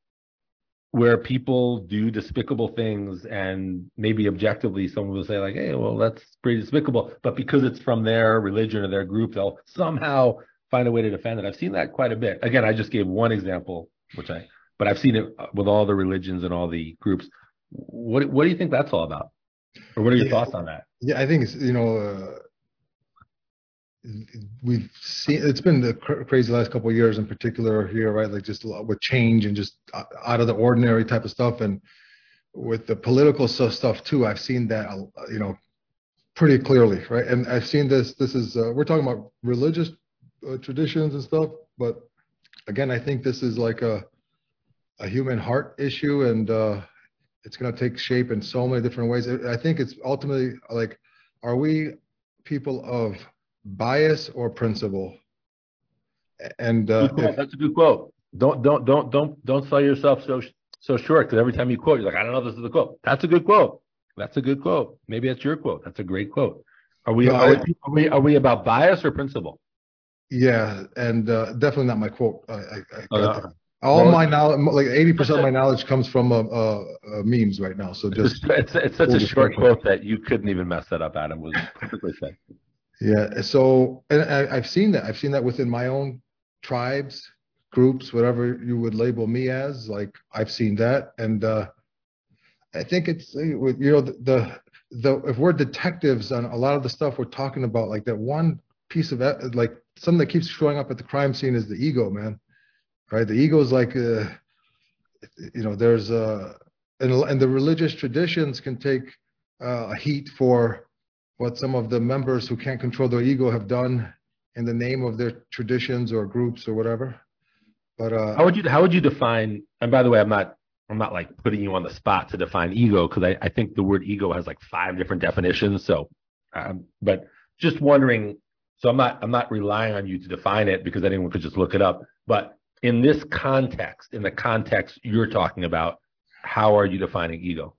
where people do despicable things and maybe objectively someone will say like, hey, well, that's pretty despicable. But because it's from their religion or their group, they'll somehow find a way to defend it. I've seen that quite a bit. Again, I just gave one example, which I, but I've seen it uh, with all the religions and all the groups. What what do you think that's all about? Or what are your yeah, thoughts on that? Yeah, I think it's, you know, uh, we've seen it's been the cr- crazy last couple of years in particular here right? Like just a lot with change and just out of the ordinary type of stuff. And with the political stuff too i've seen that uh, you know pretty clearly right? And i've seen this this is uh, we're talking about religious uh, traditions and stuff. But again i think this is like a a human heart issue. And uh it's going to take shape in so many different ways i think it's ultimately like are we people of bias or principle. And uh, if, that's a good quote. Don't don't don't don't don't sell yourself so so short because every time you quote, you're like, I don't know, this is the quote. That's a good quote. That's a good quote. Maybe that's your quote. That's a great quote. Are we, no, are, I, we are, we are we about bias or principle? Yeah, and uh, definitely not my quote. I, I, oh, no. All well, my knowledge, like eighty percent of my knowledge, comes from uh, uh, uh, memes right now. So just it's, it's such a short quote that you couldn't even mess that up. Adem was perfectly said. Yeah. So, and I, have seen that. I've seen that within my own tribes, groups, whatever you would label me as. Like I've seen that, and uh, I think it's you know the, the the if we're detectives on a lot of the stuff we're talking about, like that one piece of like something that keeps showing up at the crime scene is the ego, man. Right? The ego is like, uh, you know, there's uh, and and the religious traditions can take uh, a heat for what some of the members who can't control their ego have done in the name of their traditions or groups or whatever. But uh, how would you how would you define? And by the way, I'm not I'm not like putting you on the spot to define ego because I, I think the word ego has like five different definitions. So, um, but just wondering. So I'm not I'm not relying on you to define it because anyone could just look it up. But in this context, in the context you're talking about, how are you defining ego?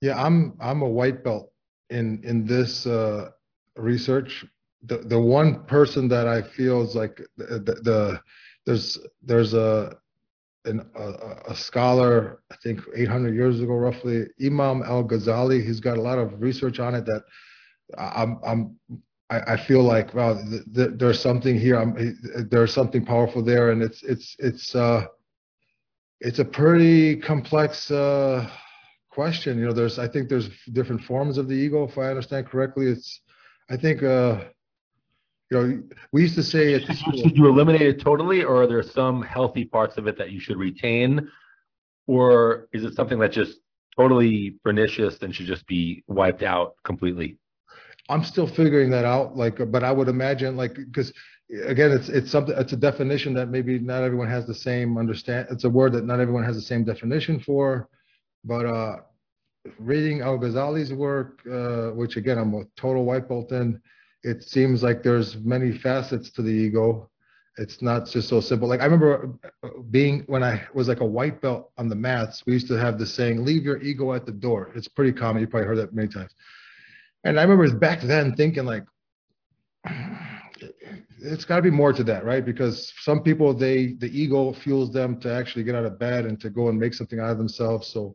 Yeah, I'm I'm a white belt in in this uh, research, the the one person that I feel is like the, the, the there's there's a an, a, a, scholar, I think 800 years ago, roughly, Imam Al Ghazali. He's got a lot of research on it that I'm, I'm I, I feel like wow, th- th- there's something here. I'm, there's something powerful there, and it's it's it's uh, it's a pretty complex uh, question. You know, there's I think there's different forms of the ego, if I understand correctly. It's I think uh you know, we used to say at should, should you eliminate it totally, or are there some healthy parts of it that you should retain, or is it something that's just totally pernicious and should just be wiped out completely? I'm still figuring that out. Like, but I would imagine, like, because again, it's it's something. It's a definition that maybe not everyone has the same understand. It's a word that not everyone has the same definition for. But uh, reading Al Ghazali's work, uh, which again I'm a total white belt in, it seems like there's many facets to the ego. It's not just so simple. Like I remember uh, being when I was like a white belt on the mats, we used to have the saying, "Leave your ego at the door." It's pretty common. You probably heard that many times. And I remember back then thinking like, it's got to be more to that, right? Because some people they the ego fuels them to actually get out of bed and to go and make something out of themselves. So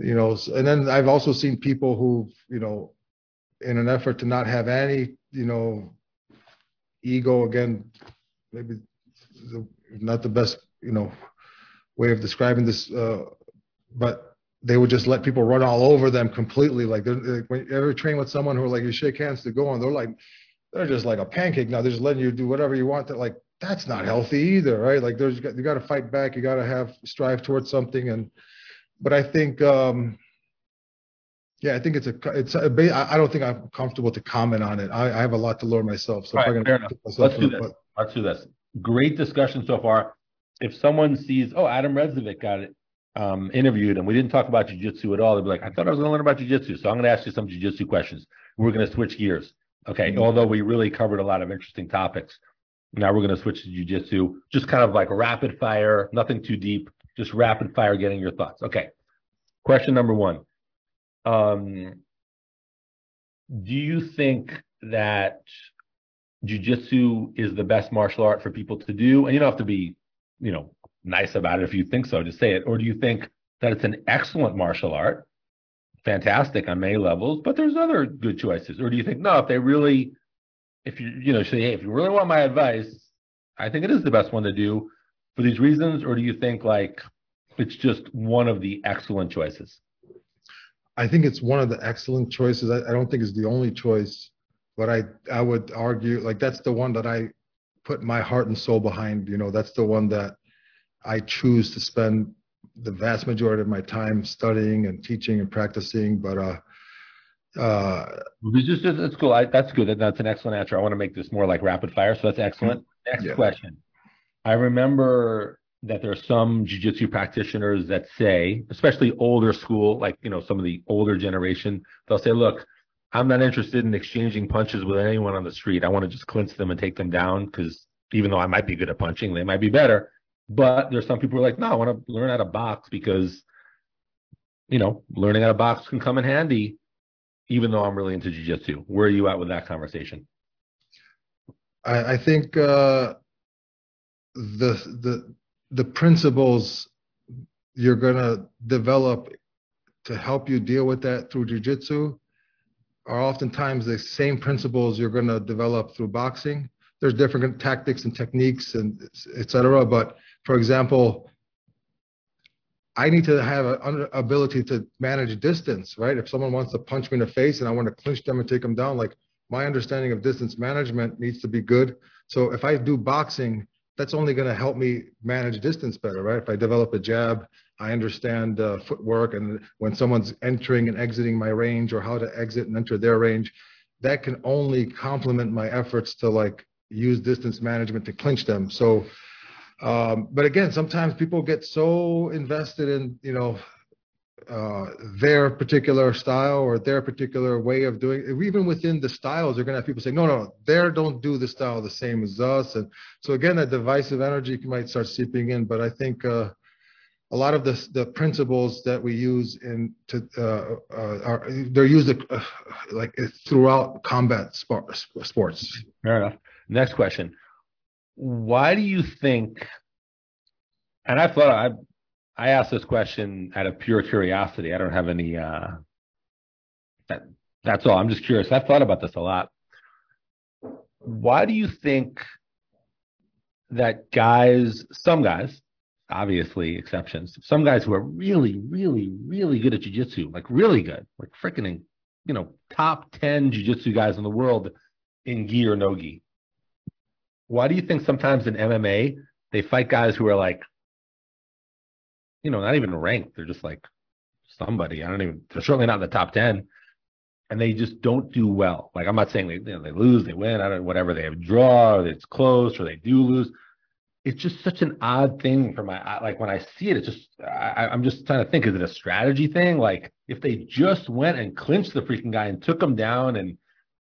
you know, and then I've also seen people who, you know, in an effort to not have any, you know, ego again, maybe the, not the best, you know, way of describing this, uh, but they would just let people run all over them completely. Like, like when you ever train with someone who are like you shake hands to go on, they're like they're just like a pancake now. They're just letting you do whatever you want. That like that's not healthy either, right? Like there's you got to fight back. You got to have strive towards something. And but I think um yeah, I think it's a it's a, I don't think I'm comfortable to comment on it. I, I have a lot to learn myself. So right, fair enough. Let's do this. But, Let's do this. Great discussion so far. If someone sees, oh, Adem Redzovic got it um, interviewed and we didn't talk about jujitsu at all, they'd be like, I thought I was going to learn about jujitsu. So I'm going to ask you some jujitsu questions. We're going to switch gears. Okay. Mm-hmm. Although we really covered a lot of interesting topics. Now we're going to switch to jujitsu, just kind of like rapid fire, nothing too deep, just rapid fire getting your thoughts. Okay. Question number one. Um, do you think that jujitsu is the best martial art for people to do? And you don't have to be, you know, nice about it if you think so, just say it. Or do you think that it's an excellent martial art, fantastic on many levels, but there's other good choices? Or do you think, no, if they really, if you, you know, say, hey, if you really want my advice, I think it is the best one to do for these reasons? Or do you think like it's just one of the excellent choices? I think it's one of the excellent choices. I, I don't think it's the only choice, but I I would argue like that's the one that I put my heart and soul behind. You know, that's the one that I choose to spend the vast majority of my time studying and teaching and practicing. But uh, uh, just, that's cool. I, that's good. That's an excellent answer. I want to make this more like rapid fire, so that's excellent. Next yeah. question. I remember that there are some jiu-jitsu practitioners that say, especially older school, like you know some of the older generation, they'll say, "Look, I'm not interested in exchanging punches with anyone on the street. I want to just clinch them and take them down because even though I might be good at punching, they might be better. But there's some people who are like, no, I want to learn how to box because, you know, learning how to box can come in handy, even though I'm really into jujitsu. Where are you at with that conversation? I, I think uh, the the the principles you're going to develop to help you deal with that through jujitsu are oftentimes the same principles you're going to develop through boxing. There's different tactics and techniques and et cetera, but for example, I need to have an ability to manage distance, right? If someone wants to punch me in the face and I want to clinch them and take them down, like my understanding of distance management needs to be good. So if I do boxing, that's only going to help me manage distance better, right? If I develop a jab, I understand uh, footwork and when someone's entering and exiting my range or how to exit and enter their range, that can only complement my efforts to like use distance management to clinch them. So um, but again, sometimes people get so invested in, you know, uh, their particular style or their particular way of doing it. Even within the styles, they're going to have people say, no, no, they don't do the style the same as us. And so again, that divisive energy might start seeping in. But I think uh, a lot of the, the principles that we use in to uh, uh are they're used uh, like throughout combat sport, sports. Fair enough. Next question why do you think? And I thought I I asked this question out of pure curiosity. I don't have any. Uh, that that's all. I'm just curious. I've thought about this a lot. Why do you think that guys, some guys, obviously exceptions, some guys who are really, really, really good at jujitsu, like really good, like freaking, you know, top 10 jujitsu guys in the world in gi or no gi, why do you think sometimes in MMA they fight guys who are like, you know, not even ranked. They're just like somebody. I don't even. They're certainly not in the top ten, and they just don't do well. Like I'm not saying they you know, they lose, they win, I don't whatever. They have draw, or it's close, or they do lose. It's just such an odd thing for my like when I see it. It's just I, I'm just trying to think: is it a strategy thing? Like if they just went and clinched the freaking guy and took him down and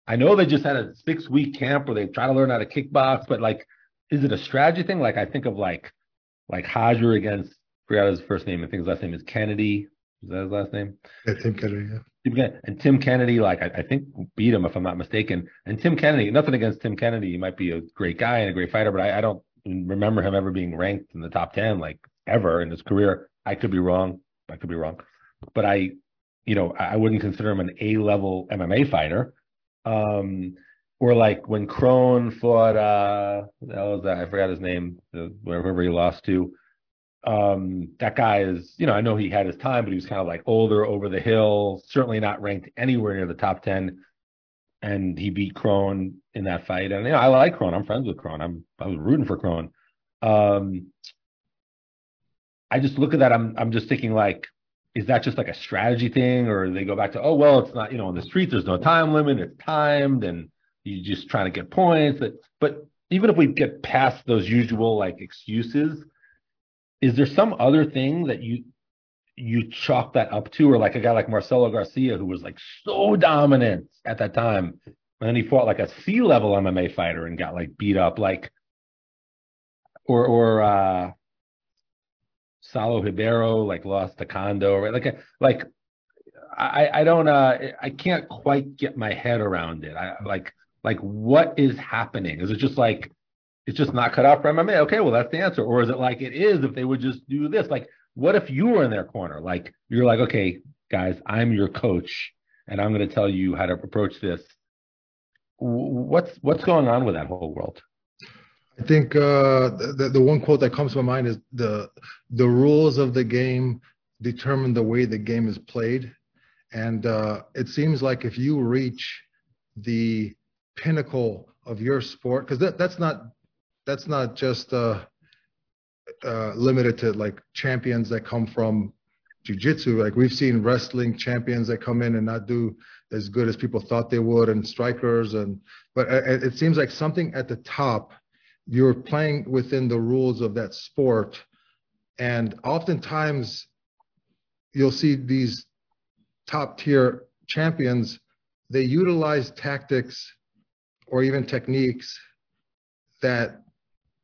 I know they just had a six week camp where they try to learn how to kickbox, but like, is it a strategy thing? Like I think of like like Roger against forgot his first name. I think his last name is Kennedy. Is that his last name? Yeah, Tim Kennedy. Yeah. And Tim Kennedy, like I, I, think beat him if I'm not mistaken. And Tim Kennedy, nothing against Tim Kennedy. He might be a great guy and a great fighter, but I, I don't remember him ever being ranked in the top ten, like ever in his career. I could be wrong. I could be wrong. but I, you know, I wouldn't consider him an A level MMA fighter. Um, or like when Kron fought, uh, that was that? I forgot his name, wherever he lost to. Um, that guy is, you know, I know he had his time, but he was kind of like older, over the hill, certainly not ranked anywhere near the top 10. And he beat Kron in that fight. And, you know, I like Kron. I'm friends with Kron. I'm, I was rooting for Kron. Um, I just look at that. I'm, I'm just thinking like, is that just like a strategy thing or they go back to, oh, well, it's not, you know, on the street, there's no time limit. It's timed and you're just trying to get points. But, even if we get past those usual like excuses, is there some other thing that you you chalk that up to, or like a guy like Marcelo Garcia who was like so dominant at that time, and then he fought like a C level MMA fighter and got like beat up, like or or uh Saulo Ribeiro like lost to Kondo, right? Like like I I don't uh I can't quite get my head around it. I like like what is happening? Is it just like it's just not cut out for MMA. Okay, well that's the answer. Or is it like it is if they would just do this? Like, what if you were in their corner? Like you're like, okay, guys, I'm your coach, and I'm going to tell you how to approach this. What's what's going on with that whole world? I think uh, the the one quote that comes to my mind is the the rules of the game determine the way the game is played, and uh, it seems like if you reach the pinnacle of your sport, because that, that's not that's not just uh, uh, limited to like champions that come from jujitsu. Like we've seen wrestling champions that come in and not do as good as people thought they would, and strikers. And but it, it seems like something at the top, you're playing within the rules of that sport, and oftentimes you'll see these top tier champions. They utilize tactics or even techniques that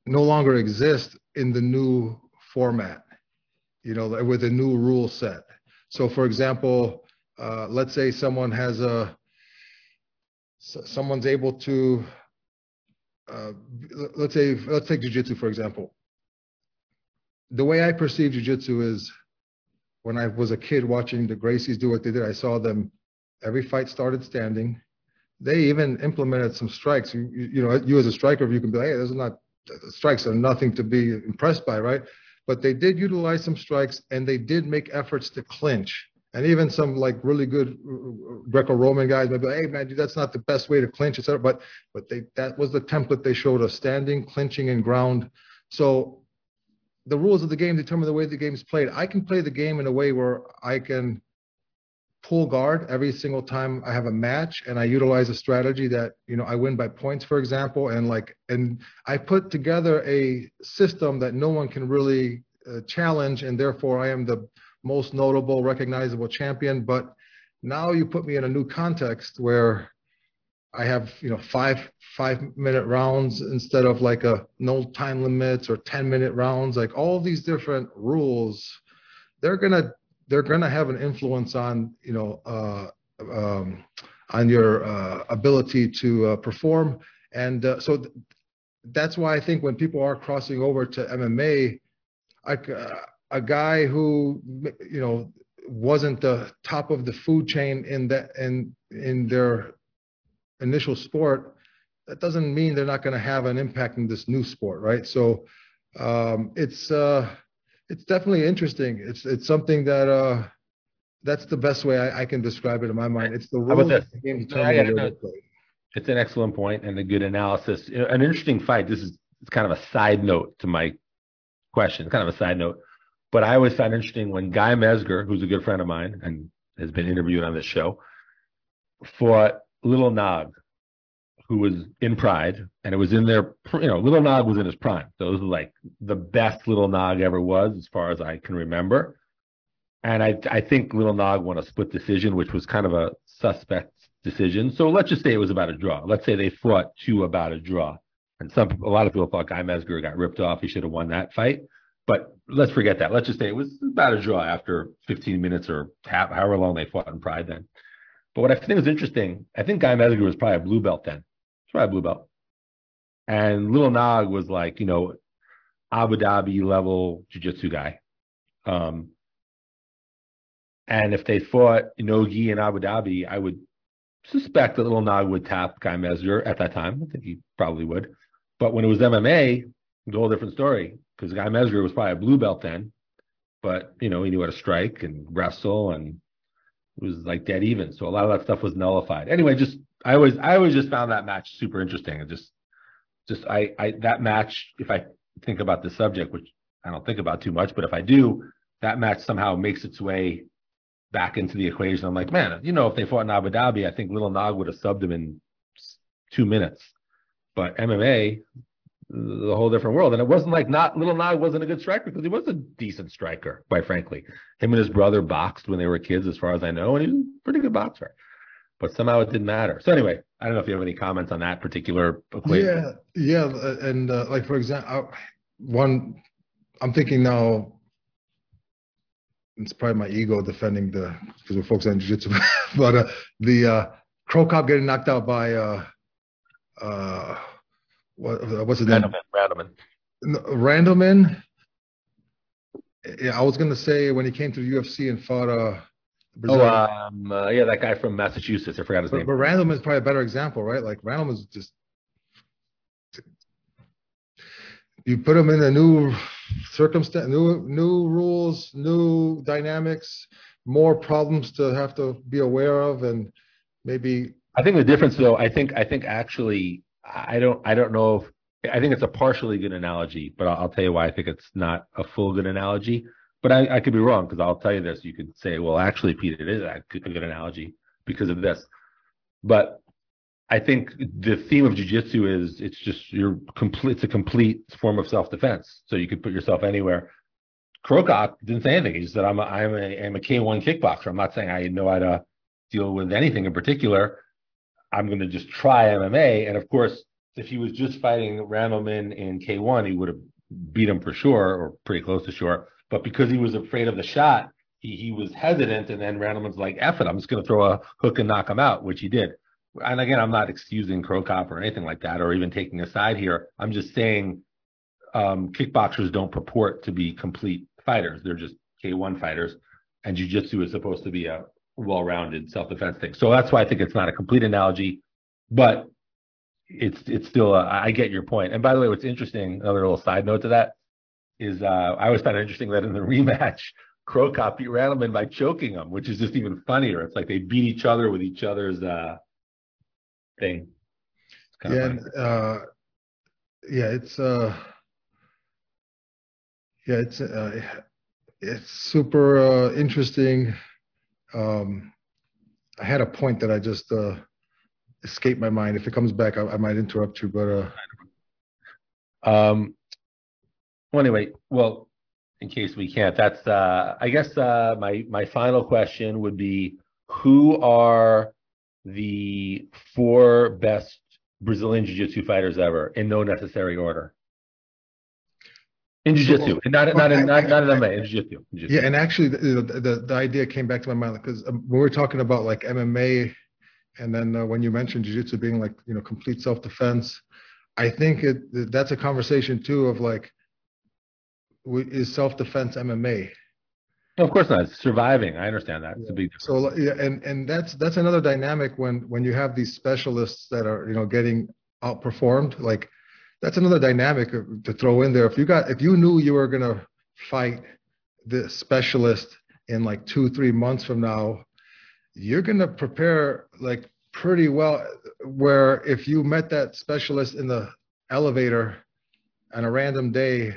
no longer exist in the new format, you know, with a new rule set. So, for example, uh, let's say someone has a, someone's able to, uh, let's say, let's take jujitsu for example. The way I perceive jujitsu is when I was a kid watching the Gracies do what they did, I saw them every fight started standing. They even implemented some strikes. You, you know, you as a striker, you can be like, hey, this is not strikes are nothing to be impressed by, right? But they did utilize some strikes and they did make efforts to clinch. And even some like really good Greco-Roman guys maybe, hey man, that's not the best way to clinch, etc. But but they that was the template they showed us: standing, clinching, and ground. So the rules of the game determine the way the game is played. I can play the game in a way where I can pull guard every single time I have a match and I utilize a strategy that, you know, I win by points, for example. And like, and I put together a system that no one can really uh, challenge. And therefore I am the most notable, recognizable champion. But now you put me in a new context where I have, you know, five, five minute rounds instead of like a no time limits or 10 minute rounds, like all these different rules, they're to they're to have an influence on you know uh, um, on your uh, ability to uh, perform and uh, so th- that's why i think when people are crossing over to mma like uh, a guy who you know wasn't the top of the food chain in that in in their initial sport that doesn't mean they're not going to have an impact in this new sport right so um, it's uh it's definitely interesting. It's it's something that uh that's the best way I, I can describe it in my mind. It's the rules of the game It's an excellent point and a good analysis. An interesting fight. This is it's kind of a side note to my question, kind of a side note. But I always found interesting when Guy Mezger, who's a good friend of mine and has been interviewed on this show, fought Little Nog who was in Pride, and it was in their, you know, Little Nog was in his prime. So it was like the best Little Nog ever was, as far as I can remember. And I, I think Little Nog won a split decision, which was kind of a suspect decision. So let's just say it was about a draw. Let's say they fought two about a draw. And some, a lot of people thought Guy Mezger got ripped off. He should have won that fight. But let's forget that. Let's just say it was about a draw after 15 minutes or however long they fought in Pride then. But what I think was interesting, I think Guy Mezger was probably a blue belt then. probably a blue belt. And Little Nog was like, you know, Abu Dhabi level jiu-jitsu guy. Um, And if they fought Nogi in Abu Dhabi, I would suspect that Little Nog would tap Guy Mezger at that time. I think he probably would. But when it was MMA, a whole different story because Guy Mezger was probably a blue belt then, but you know he knew how to strike and wrestle and it was like dead even. So a lot of that stuff was nullified. Anyway, just I always I always just found that match super interesting. It just just I I that match if I think about the subject, which I don't think about too much, but if I do, that match somehow makes its way back into the equation. I'm like, man, you know, if they fought in Abu Dhabi, I think Little Nog would have subbed him in two minutes. But MMA, the whole different world. And it wasn't like not Little Nog wasn't a good striker because he was a decent striker, quite frankly. Him and his brother boxed when they were kids, as far as I know, and he was a pretty good boxer. But somehow it didn't matter. So anyway, I don't know if you have any comments on that particular equation. Yeah, yeah, and uh, like for example, one, I'm thinking now. It's probably my ego defending the because we're focused on jiu-jitsu, but uh, the uh, Cro Cop getting knocked out by uh, uh, what, what's his Randleman, name? Randleman. Randleman. Yeah, I was gonna say when he came to the UFC and fought uh Brazil. Oh, um, uh, yeah, that guy from Massachusetts. I forgot his but, name. But Randleman is probably a better example, right? Like Randleman's just you put him in a new circumstance, new new rules, new dynamics, more problems to have to be aware of, and maybe. I think the difference, though, I think I think actually I don't I don't know if I think it's a partially good analogy, but I'll, I'll tell you why I think it's not a full good analogy. But I, I could be wrong because I'll tell you this. You could say, well, actually, Pete, it is a good analogy because of this. But I think the theme of jujitsu is it's just you're complete. It's a complete form of self defense. So you could put yourself anywhere. Cro Cop didn't say anything. He just said, "I'm a, I'm a, I'm a K1 kickboxer. I'm not saying I know how to deal with anything in particular. I'm going to just try MMA. And of course, if he was just fighting Randleman in K1, he would have beat him for sure or pretty close to sure. But because he was afraid of the shot, he, he was hesitant. And then Randleman's like, F it, I'm just going to throw a hook and knock him out, which he did. And again, I'm not excusing Cro Cop or anything like that or even taking a side here. I'm just saying um, kickboxers don't purport to be complete fighters. They're just K1 fighters. And jiu-jitsu is supposed to be a well-rounded self-defense thing. So that's why I think it's not a complete analogy, but it's it's still a, I get your point. And by the way, what's interesting, another little side note to that is uh, I always found it interesting that in the rematch, Cro Cop beat Randleman by choking him, which is just even funnier. It's like they beat each other with each other's uh, thing. Yeah, and, uh, yeah, it's uh, yeah, it's uh, it's super uh, interesting um, I had a point that I just uh, escaped my mind. If it comes back, I, I might interrupt you. But uh, um, well, anyway, well, in case we can't, that's uh, I guess uh, my my final question would be: Who are the four best Brazilian Jiu-Jitsu fighters ever, in no necessary order? In jiu-jitsu, so, not, not, in, not, not in MMA, in jiu-jitsu. Yeah, and actually the, the, the, idea came back to my mind because um, when we were talking about like MMA and then uh, when you mentioned jiu-jitsu being like, you know, complete self-defense, I think it, that's a conversation too of like, is self-defense MMA? No, of course not. It's surviving. I understand that. It's yeah. a big difference. So yeah, and and that's that's another dynamic when when you have these specialists that are you know getting outperformed. Like that's another dynamic to throw in there. If you got, if you knew you were gonna fight the specialist in like two, three months from now, you're gonna prepare like pretty well. Where if you met that specialist in the elevator on a random day,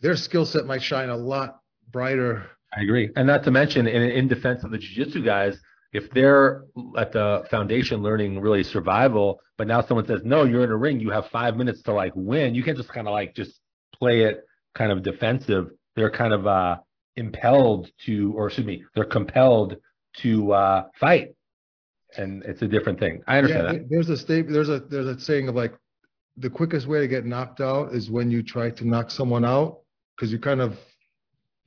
their skill set might shine a lot brighter. I agree, and not to mention, in, in defense of the jiu-jitsu guys, if they're at the foundation learning really survival, but now someone says, no, you're in a ring, you have five minutes to like win. You can't just kind of like just play it kind of defensive. They're kind of uh, impelled to, or excuse me, they're compelled to uh, fight. And it's a different thing. I understand yeah, that. There's a state, there's a, there's a saying of like, the quickest way to get knocked out is when you try to knock someone out because you kind of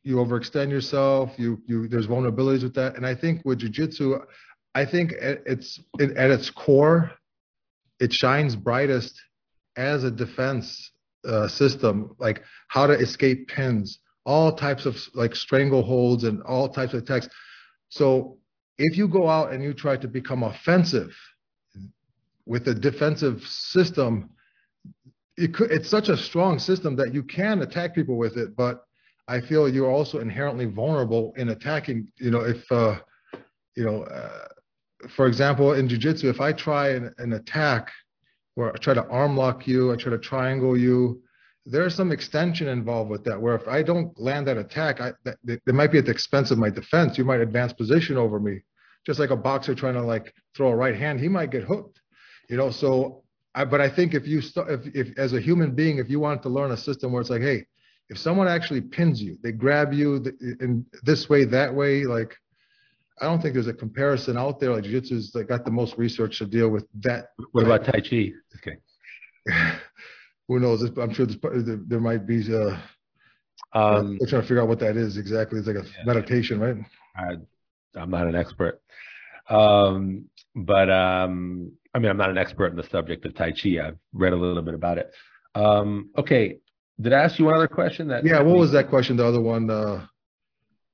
you overextend yourself. You you there's vulnerabilities with that, and I think with jujitsu, I think it's it, at its core, it shines brightest as a defense uh, system, like how to escape pins, all types of like strangleholds and all types of attacks. So if you go out and you try to become offensive with a defensive system, it could, it's such a strong system that you can attack people with it, but I feel you're also inherently vulnerable in attacking. You know, if uh, you know, uh, for example, in jujitsu, if I try an, an attack where I try to arm lock you, I try to triangle you, there's some extension involved with that. Where if I don't land that attack, I, that, it might be at the expense of my defense. You might advance position over me, just like a boxer trying to like throw a right hand, he might get hooked. You know, so I, but I think if you st- if, if as a human being, if you want to learn a system where it's like, hey, if someone actually pins you, they grab you in this way, that way, like I don't think there's a comparison out there. Like jiu-jitsu's like got the most research to deal with that. What about Tai Chi? Okay. Who knows? I'm sure there might be. Uh, um, we're trying to figure out what that is exactly. It's like a yeah, meditation, right? I, I'm not an expert, um, but um, I mean, I'm not an expert in the subject of Tai Chi. I've read a little bit about it. Um, okay, did I ask you one other question? That yeah, what was that question? The other one, uh,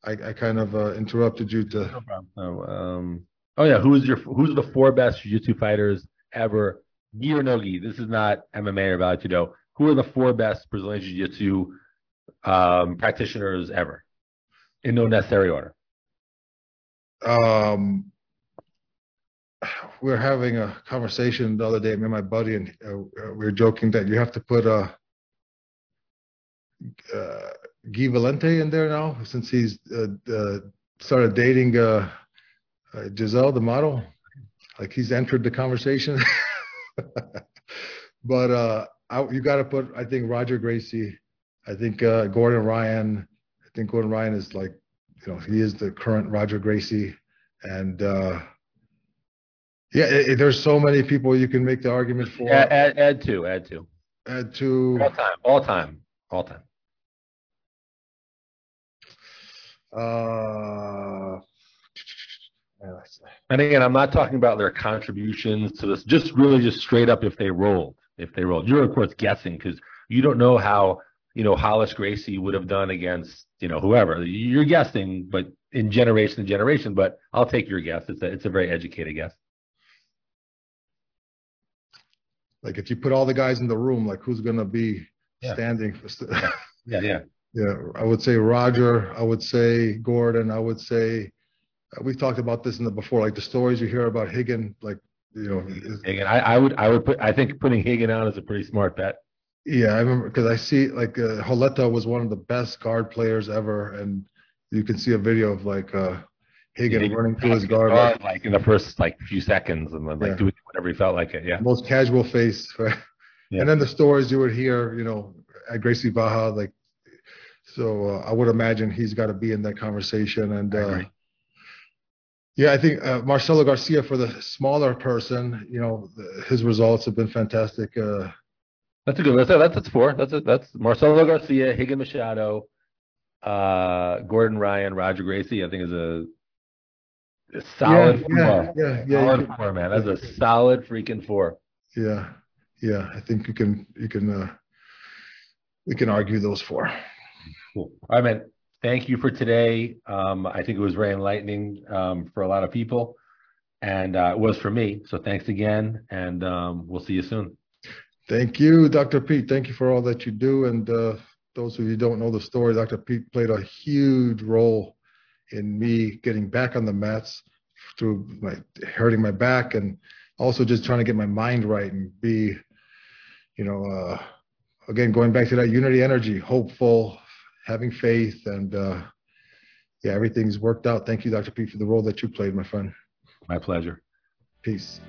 I, I kind of uh, interrupted you to. No problem. Oh, um, oh yeah, who's your who's the four best jiu-jitsu fighters ever? Gi or no gi? This is not MMA or Vale Tudo. Who are the four best Brazilian jiu-jitsu um, practitioners ever, in no necessary order? Um, we were having a conversation the other day, me and my buddy, and uh, we were joking that you have to put a uh, Guy Valente in there now since he's uh, uh, started dating uh, uh, Gisele, the model. Like he's entered the conversation. but uh, I, you got to put, I think, Roger Gracie. I think uh, Gordon Ryan. I think Gordon Ryan is like, you know, he is the current Roger Gracie. And yeah, it, it, there's so many people you can make the argument for. Add, add, add to, add to. Add to. All time, all time, all time. Uh, and again, I'm not talking about their contributions to this. Just really, just straight up, if they rolled, if they rolled. You're of course guessing because you don't know how you know Hollis Gracie would have done against you know whoever. You're guessing, but in generation to generation. But I'll take your guess. It's a it's a very educated guess. Like if you put all the guys in the room, like who's gonna be yeah. standing? For yeah. yeah, yeah. Yeah, I would say Roger. I would say Gordon. I would say uh, we've talked about this in the before, like the stories you hear about Rigan, like you know. Rigan, I, I would, I would put. I think putting Rigan out is a pretty smart bet. Yeah, I remember because I see like uh, was one of the best guard players ever, and you can see a video of like uh, Rigan running through his guard, like, like, in the first like few seconds, and then like yeah. doing whatever he felt like it. Yeah, most casual face. Right? Yeah. And then the stories you would hear, you know, at Gracie Barra, like so uh, I would imagine he's got to be in that conversation. And uh, yeah, I think uh, Marcelo Garcia for the smaller person, you know, the, his results have been fantastic. Uh, that's a good. That's that's, that's four. That's a, that's Marcelo Garcia, Rigan Machado, uh, Gordon Ryan, Roger Gracie. I think is a, a solid yeah, four. Yeah, yeah, solid yeah, four, man. That's a solid freaking four. Yeah, yeah. I think you can you can uh, we can argue those four. Cool. All right, man. Thank you for today. Um, I think it was very enlightening um, for a lot of people, and uh, it was for me. So thanks again, and um, we'll see you soon. Thank you, Dr. Pete. Thank you for all that you do. And uh, those of you don't know the story, Dr. Pete played a huge role in me getting back on the mats through my hurting my back and also just trying to get my mind right and be, you know, uh, again going back to that unity energy, hopeful, having faith, and uh, yeah, everything's worked out. Thank you, Dr. Pete, for the role that you played, my friend. My pleasure. Peace.